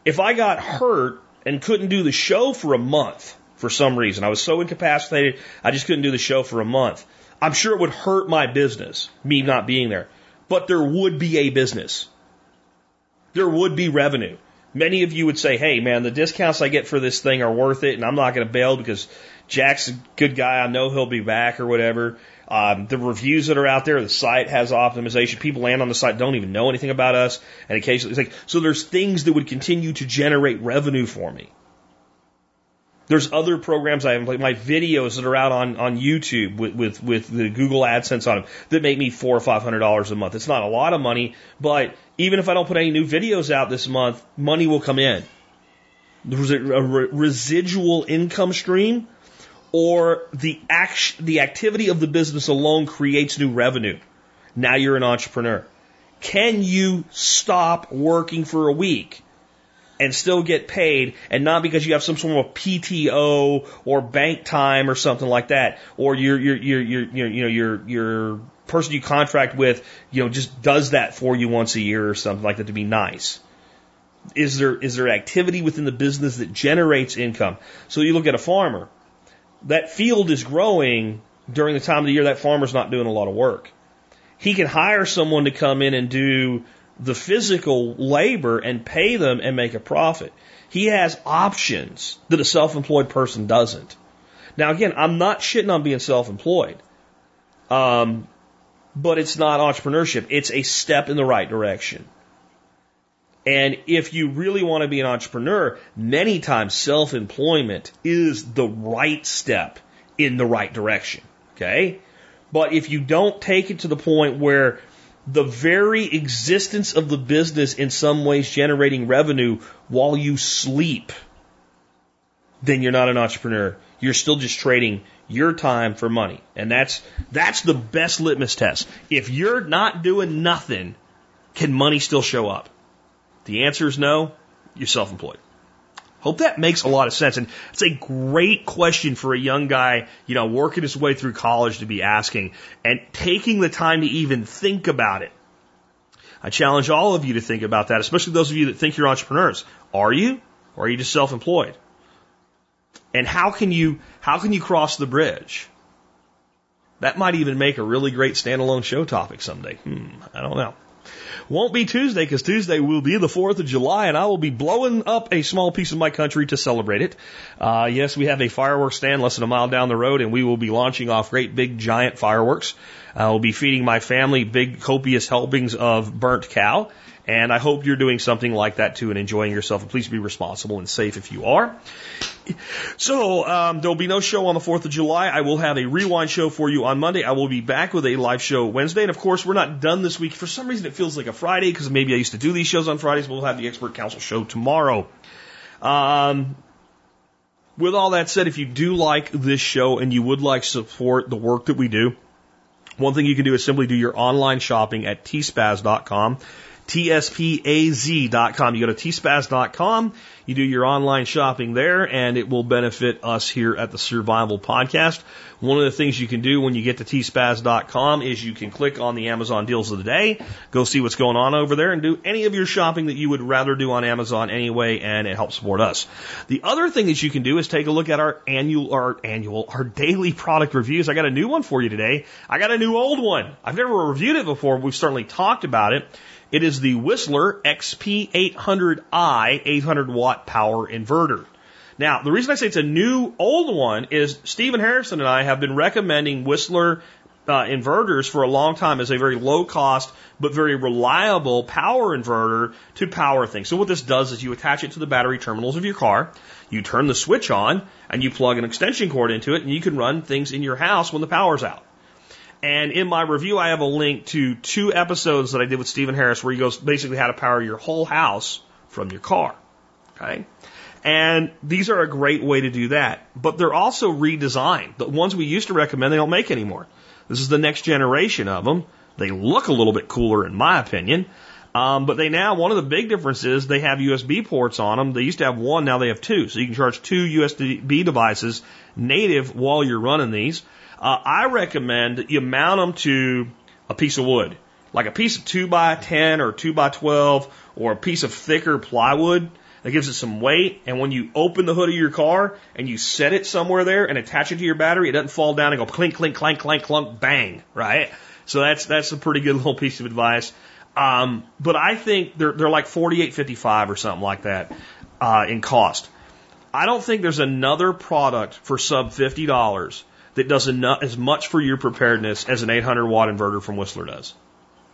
If I got hurt and couldn't do the show for a month for some reason, I was so incapacitated, I just couldn't do the show for a month. I'm sure it would hurt my business, me not being there. But there would be a business. There would be revenue. Many of you would say, hey, man, the discounts I get for this thing are worth it, and I'm not going to bail because Jack's a good guy. I know he'll be back or whatever. Um, the reviews that are out there, the site has optimization. People land on the site, don't even know anything about us, and occasionally it's like, so there's things that would continue to generate revenue for me. There's other programs I have, like my videos that are out on, on YouTube with, with, with the Google AdSense on them that make me four or five hundred dollars a month. It's not a lot of money, but even if I don't put any new videos out this month, money will come in. There's a, re- residual income stream or the act, the activity of the business alone creates new revenue. Now you're an entrepreneur. Can you stop working for a week? And still get paid and not because you have some sort of PTO or bank time or something like that or your your your your you know your your person you contract with you know just does that for you once a year or something like that to be nice. Is there is there activity within the business that generates income? So you look at a farmer. That field is growing during the time of the year. That farmer's not doing a lot of work. He can hire someone to come in and do the physical labor and pay them and make a profit. He has options that a self-employed person doesn't. Now again, I'm not shitting on being self-employed. Um, but it's not entrepreneurship. It's a step in the right direction. And if you really want to be an entrepreneur, many times self-employment is the right step in the right direction. Okay? But if you don't take it to the point where the very existence of the business in some ways generating revenue while you sleep, then you're not an entrepreneur. You're still just trading your time for money. And that's, that's the best litmus test. If you're not doing nothing, can money still show up? The answer is no. You're self-employed. Hope that makes a lot of sense. And it's a great question for a young guy, you know, working his way through college to be asking and taking the time to even think about it. I challenge all of you to think about that, especially those of you that think you're entrepreneurs. Are you? Or are you just self-employed? And how can you, how can you cross the bridge? That might even make a really great standalone show topic someday. Hmm, I don't know. Won't be Tuesday because Tuesday will be the 4th of July and I will be blowing up a small piece of my country to celebrate it. Uh, yes, we have a fireworks stand less than a mile down the road and we will be launching off great big giant fireworks. I will be feeding my family big copious helpings of burnt cow. And I hope you're doing something like that too and enjoying yourself. And please be responsible and safe if you are. So um, there will be no show on the 4th of July. I will have a rewind show for you on Monday. I will be back with a live show Wednesday. And of course, we're not done this week. For some reason, it feels like a Friday because maybe I used to do these shows on Fridays. but We'll have the Expert Council show tomorrow. Um, with all that said, if you do like this show and you would like to support the work that we do, one thing you can do is simply do your online shopping at tspaz.com tspaz.com. You go to tspaz.com, you do your online shopping there, and it will benefit us here at the Survival Podcast. One of the things you can do when you get to tspaz.com is you can click on the Amazon deals of the day, go see what's going on over there, and do any of your shopping that you would rather do on Amazon anyway, and it helps support us. The other thing that you can do is take a look at our annual, our annual, our daily product reviews. I got a new one for you today. I got a new old one. I've never reviewed it before. We've certainly talked about it. It is the Whistler XP800i 800 watt power inverter. Now, the reason I say it's a new old one is Stephen Harrison and I have been recommending Whistler uh, inverters for a long time as a very low cost but very reliable power inverter to power things. So what this does is you attach it to the battery terminals of your car, you turn the switch on, and you plug an extension cord into it, and you can run things in your house when the power's out. And in my review, I have a link to two episodes that I did with Steven Harris where he goes basically how to power your whole house from your car. Okay. And these are a great way to do that. But they're also redesigned. The ones we used to recommend, they don't make anymore. This is the next generation of them. They look a little bit cooler, in my opinion. Um, but they now, one of the big differences, they have USB ports on them. They used to have one, now they have two. So you can charge two USB devices native while you're running these. Uh, I recommend that you mount them to a piece of wood, like a piece of 2 by 10 or 2 by 12 or a piece of thicker plywood that gives it some weight. And when you open the hood of your car and you set it somewhere there and attach it to your battery, it doesn't fall down and go clink, clink, clank, clank, clunk, bang, right? So that's, that's a pretty good little piece of advice. Um, but I think they're, they're like 48.55 or something like that, uh, in cost. I don't think there's another product for sub $50 that does enough, as much for your preparedness as an 800 watt inverter from Whistler does.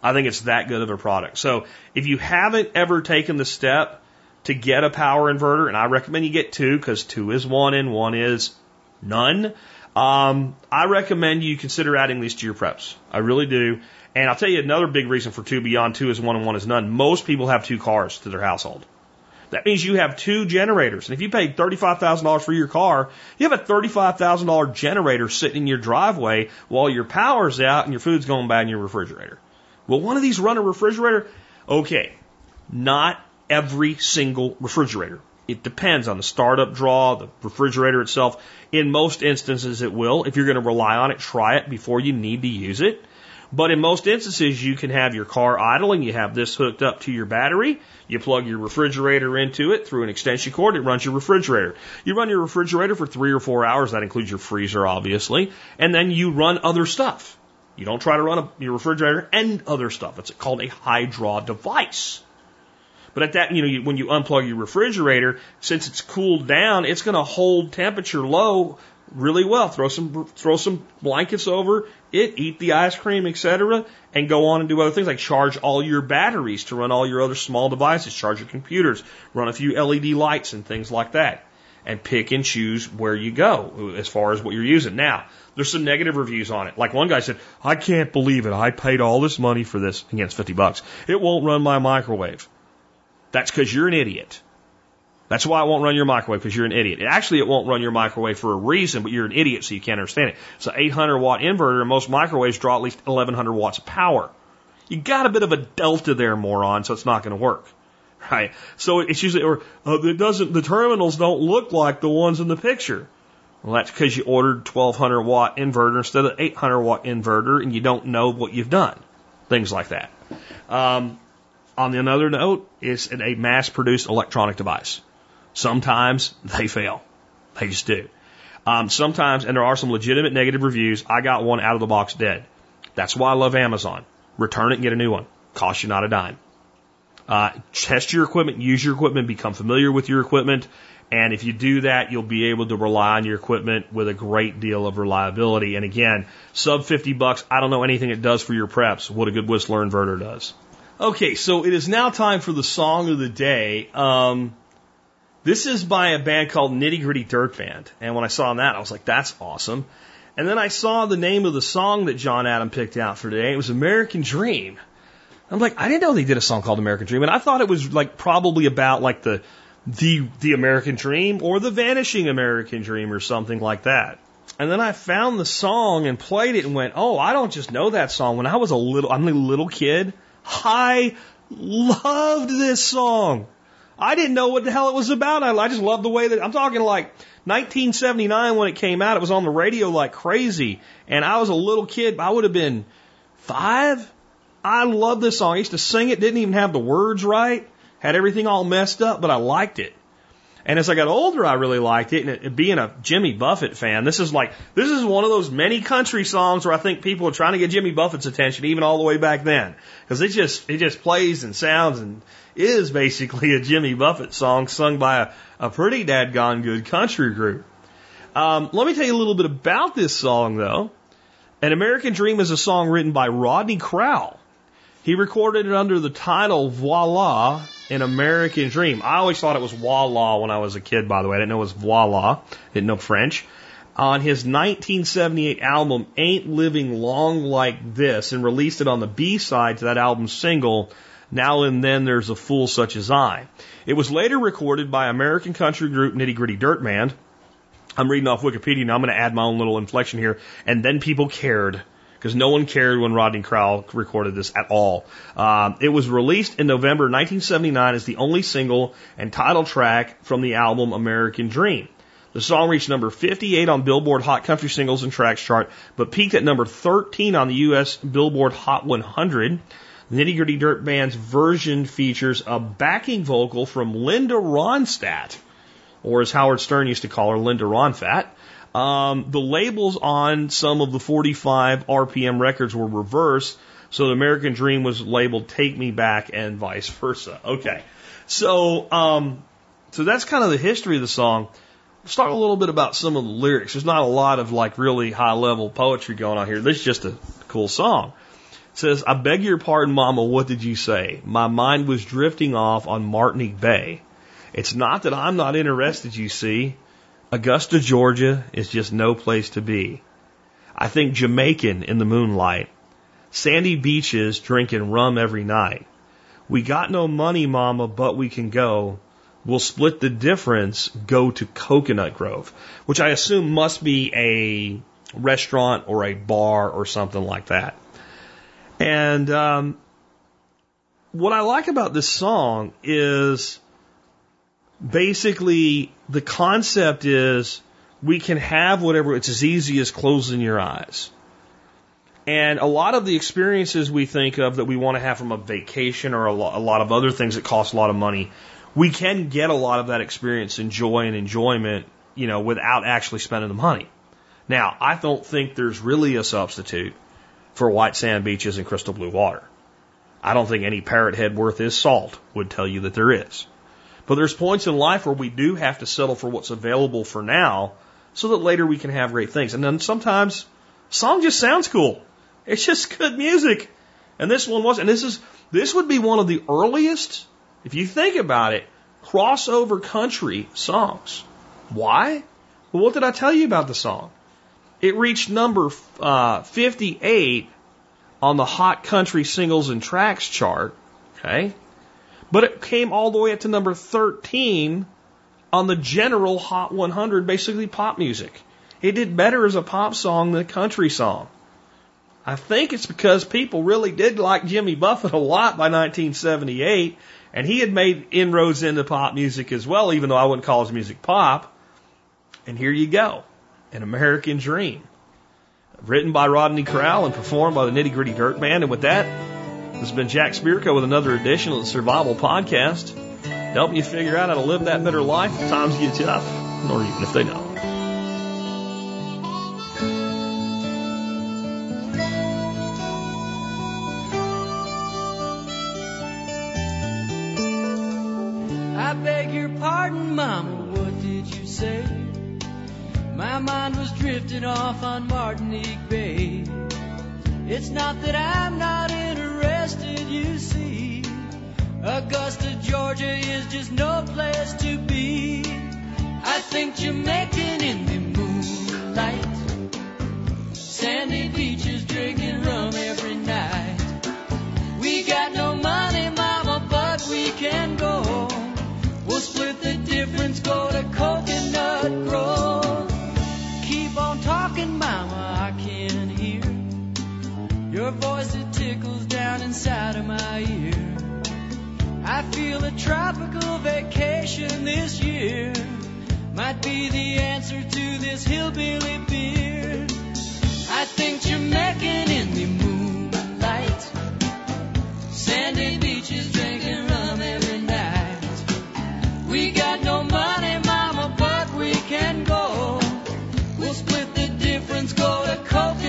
I think it's that good of a product. So if you haven't ever taken the step to get a power inverter, and I recommend you get two because two is one and one is none. Um, I recommend you consider adding these to your preps. I really do. And I'll tell you another big reason for two beyond two is one and one is none. Most people have two cars to their household. That means you have two generators. And if you paid $35,000 for your car, you have a $35,000 generator sitting in your driveway while your power's out and your food's going bad in your refrigerator. Will one of these run a refrigerator? Okay. Not every single refrigerator. It depends on the startup draw, the refrigerator itself. In most instances, it will. If you're going to rely on it, try it before you need to use it. But in most instances, you can have your car idling. You have this hooked up to your battery. You plug your refrigerator into it through an extension cord. It runs your refrigerator. You run your refrigerator for three or four hours. That includes your freezer, obviously. And then you run other stuff. You don't try to run a, your refrigerator and other stuff. It's called a high draw device. But at that, you know, you, when you unplug your refrigerator, since it's cooled down, it's going to hold temperature low really well. Throw some throw some blankets over it, eat the ice cream, etc., and go on and do other things like charge all your batteries to run all your other small devices, charge your computers, run a few LED lights and things like that, and pick and choose where you go as far as what you're using. Now, there's some negative reviews on it. Like one guy said, "I can't believe it. I paid all this money for this. Again, it's 50 bucks. It won't run my microwave." That's because you're an idiot. That's why it won't run your microwave because you're an idiot. Actually, it won't run your microwave for a reason, but you're an idiot, so you can't understand it. It's an 800 watt inverter, and most microwaves draw at least 1100 watts of power. You got a bit of a delta there, moron, so it's not going to work, right? So it's usually, or uh, it doesn't. The terminals don't look like the ones in the picture. Well, that's because you ordered 1200 watt inverter instead of 800 watt inverter, and you don't know what you've done. Things like that. Um, on another note, it's a mass produced electronic device. Sometimes they fail. They just do. Um, sometimes, and there are some legitimate negative reviews, I got one out of the box dead. That's why I love Amazon. Return it and get a new one. Cost you not a dime. Uh, test your equipment, use your equipment, become familiar with your equipment, and if you do that, you'll be able to rely on your equipment with a great deal of reliability. And again, sub 50 bucks, I don't know anything it does for your preps, what a good Whistler inverter does. Okay, so it is now time for the song of the day. Um, this is by a band called Nitty Gritty Dirt Band. And when I saw that, I was like, that's awesome. And then I saw the name of the song that John Adam picked out for today. It was American Dream. I'm like, I didn't know they did a song called American Dream. And I thought it was like probably about like the, the, the American Dream or the Vanishing American Dream or something like that. And then I found the song and played it and went, oh, I don't just know that song. When I was a little, I'm a little kid, I Loved this song. I didn't know what the hell it was about. I, I just loved the way that I'm talking like 1979 when it came out. It was on the radio like crazy, and I was a little kid. I would have been five. I loved this song. I used to sing it. Didn't even have the words right. Had everything all messed up, but I liked it. And as I got older, I really liked it. And it, being a Jimmy Buffett fan, this is like, this is one of those many country songs where I think people are trying to get Jimmy Buffett's attention even all the way back then. Cause it just, it just plays and sounds and is basically a Jimmy Buffett song sung by a, a pretty dadgone good country group. Um, let me tell you a little bit about this song though. An American Dream is a song written by Rodney Crowell. He recorded it under the title Voila, an American Dream. I always thought it was Voila when I was a kid, by the way. I didn't know it was Voila. I Didn't know French. On his 1978 album, Ain't Living Long Like This, and released it on the B side to that album single, Now and Then There's a Fool Such as I. It was later recorded by American country group Nitty Gritty Dirt Band. I'm reading off Wikipedia now. I'm going to add my own little inflection here. And then people cared because no one cared when Rodney Crowell recorded this at all. Um, it was released in November 1979 as the only single and title track from the album American Dream. The song reached number 58 on Billboard Hot Country Singles and Tracks chart, but peaked at number 13 on the U.S. Billboard Hot 100. Nitty Gritty Dirt Band's version features a backing vocal from Linda Ronstadt, or as Howard Stern used to call her, Linda Ronfat. Um, the labels on some of the 45 RPM records were reversed, so the American Dream was labeled Take Me Back and vice versa. Okay. So, um, so that's kind of the history of the song. Let's talk a little bit about some of the lyrics. There's not a lot of like really high level poetry going on here. This is just a cool song. Says, I beg your pardon, Mama, what did you say? My mind was drifting off on Martinique Bay. It's not that I'm not interested, you see. Augusta, Georgia is just no place to be. I think Jamaican in the moonlight. Sandy beaches drinking rum every night. We got no money, mama, but we can go. We'll split the difference, go to Coconut Grove, which I assume must be a restaurant or a bar or something like that. And um, what I like about this song is basically the concept is we can have whatever, it's as easy as closing your eyes. And a lot of the experiences we think of that we want to have from a vacation or a lot, a lot of other things that cost a lot of money, we can get a lot of that experience and joy and enjoyment, you know, without actually spending the money. Now, I don't think there's really a substitute for white sand beaches and crystal blue water. I don't think any parrot head worth his salt would tell you that there is. But there's points in life where we do have to settle for what's available for now so that later we can have great things. And then sometimes song just sounds cool. It's just good music. And this one was, and this is, this would be one of the earliest, if you think about it, crossover country songs. Why? Well, what did I tell you about the song? It reached number uh, 58 on the Hot Country Singles and Tracks chart. Okay. But it came all the way up to number 13 on the general Hot 100, basically pop music. It did better as a pop song than a country song. I think it's because people really did like Jimmy Buffett a lot by 1978, and he had made inroads into pop music as well, even though I wouldn't call his music pop. And here you go, An American Dream. Written by Rodney Crowell and performed by the Nitty Gritty Dirt Band. And with that, this has been Jack Spirko with another edition of the Survival Podcast, helping you figure out how to live that better life if times get tough, or even if they don't. Off on Martinique Bay. It's not that I'm not interested, you see. Augusta, Georgia is just no place to be. I think Jamaican inside of my ear. I feel a tropical vacation this year might be the answer to this hillbilly beer. I think Jamaican in the moonlight, sandy beaches drinking rum every night. We got no money, mama, but we can go. We'll split the difference, go to Coconut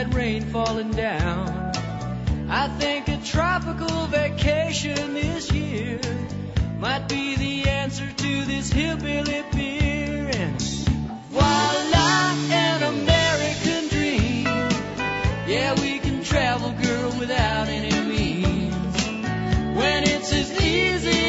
that rain falling down. I think a tropical vacation this year might be the answer to this hillbilly beer. And voila, an American dream. Yeah, we can travel, girl, without any means. When it's as easy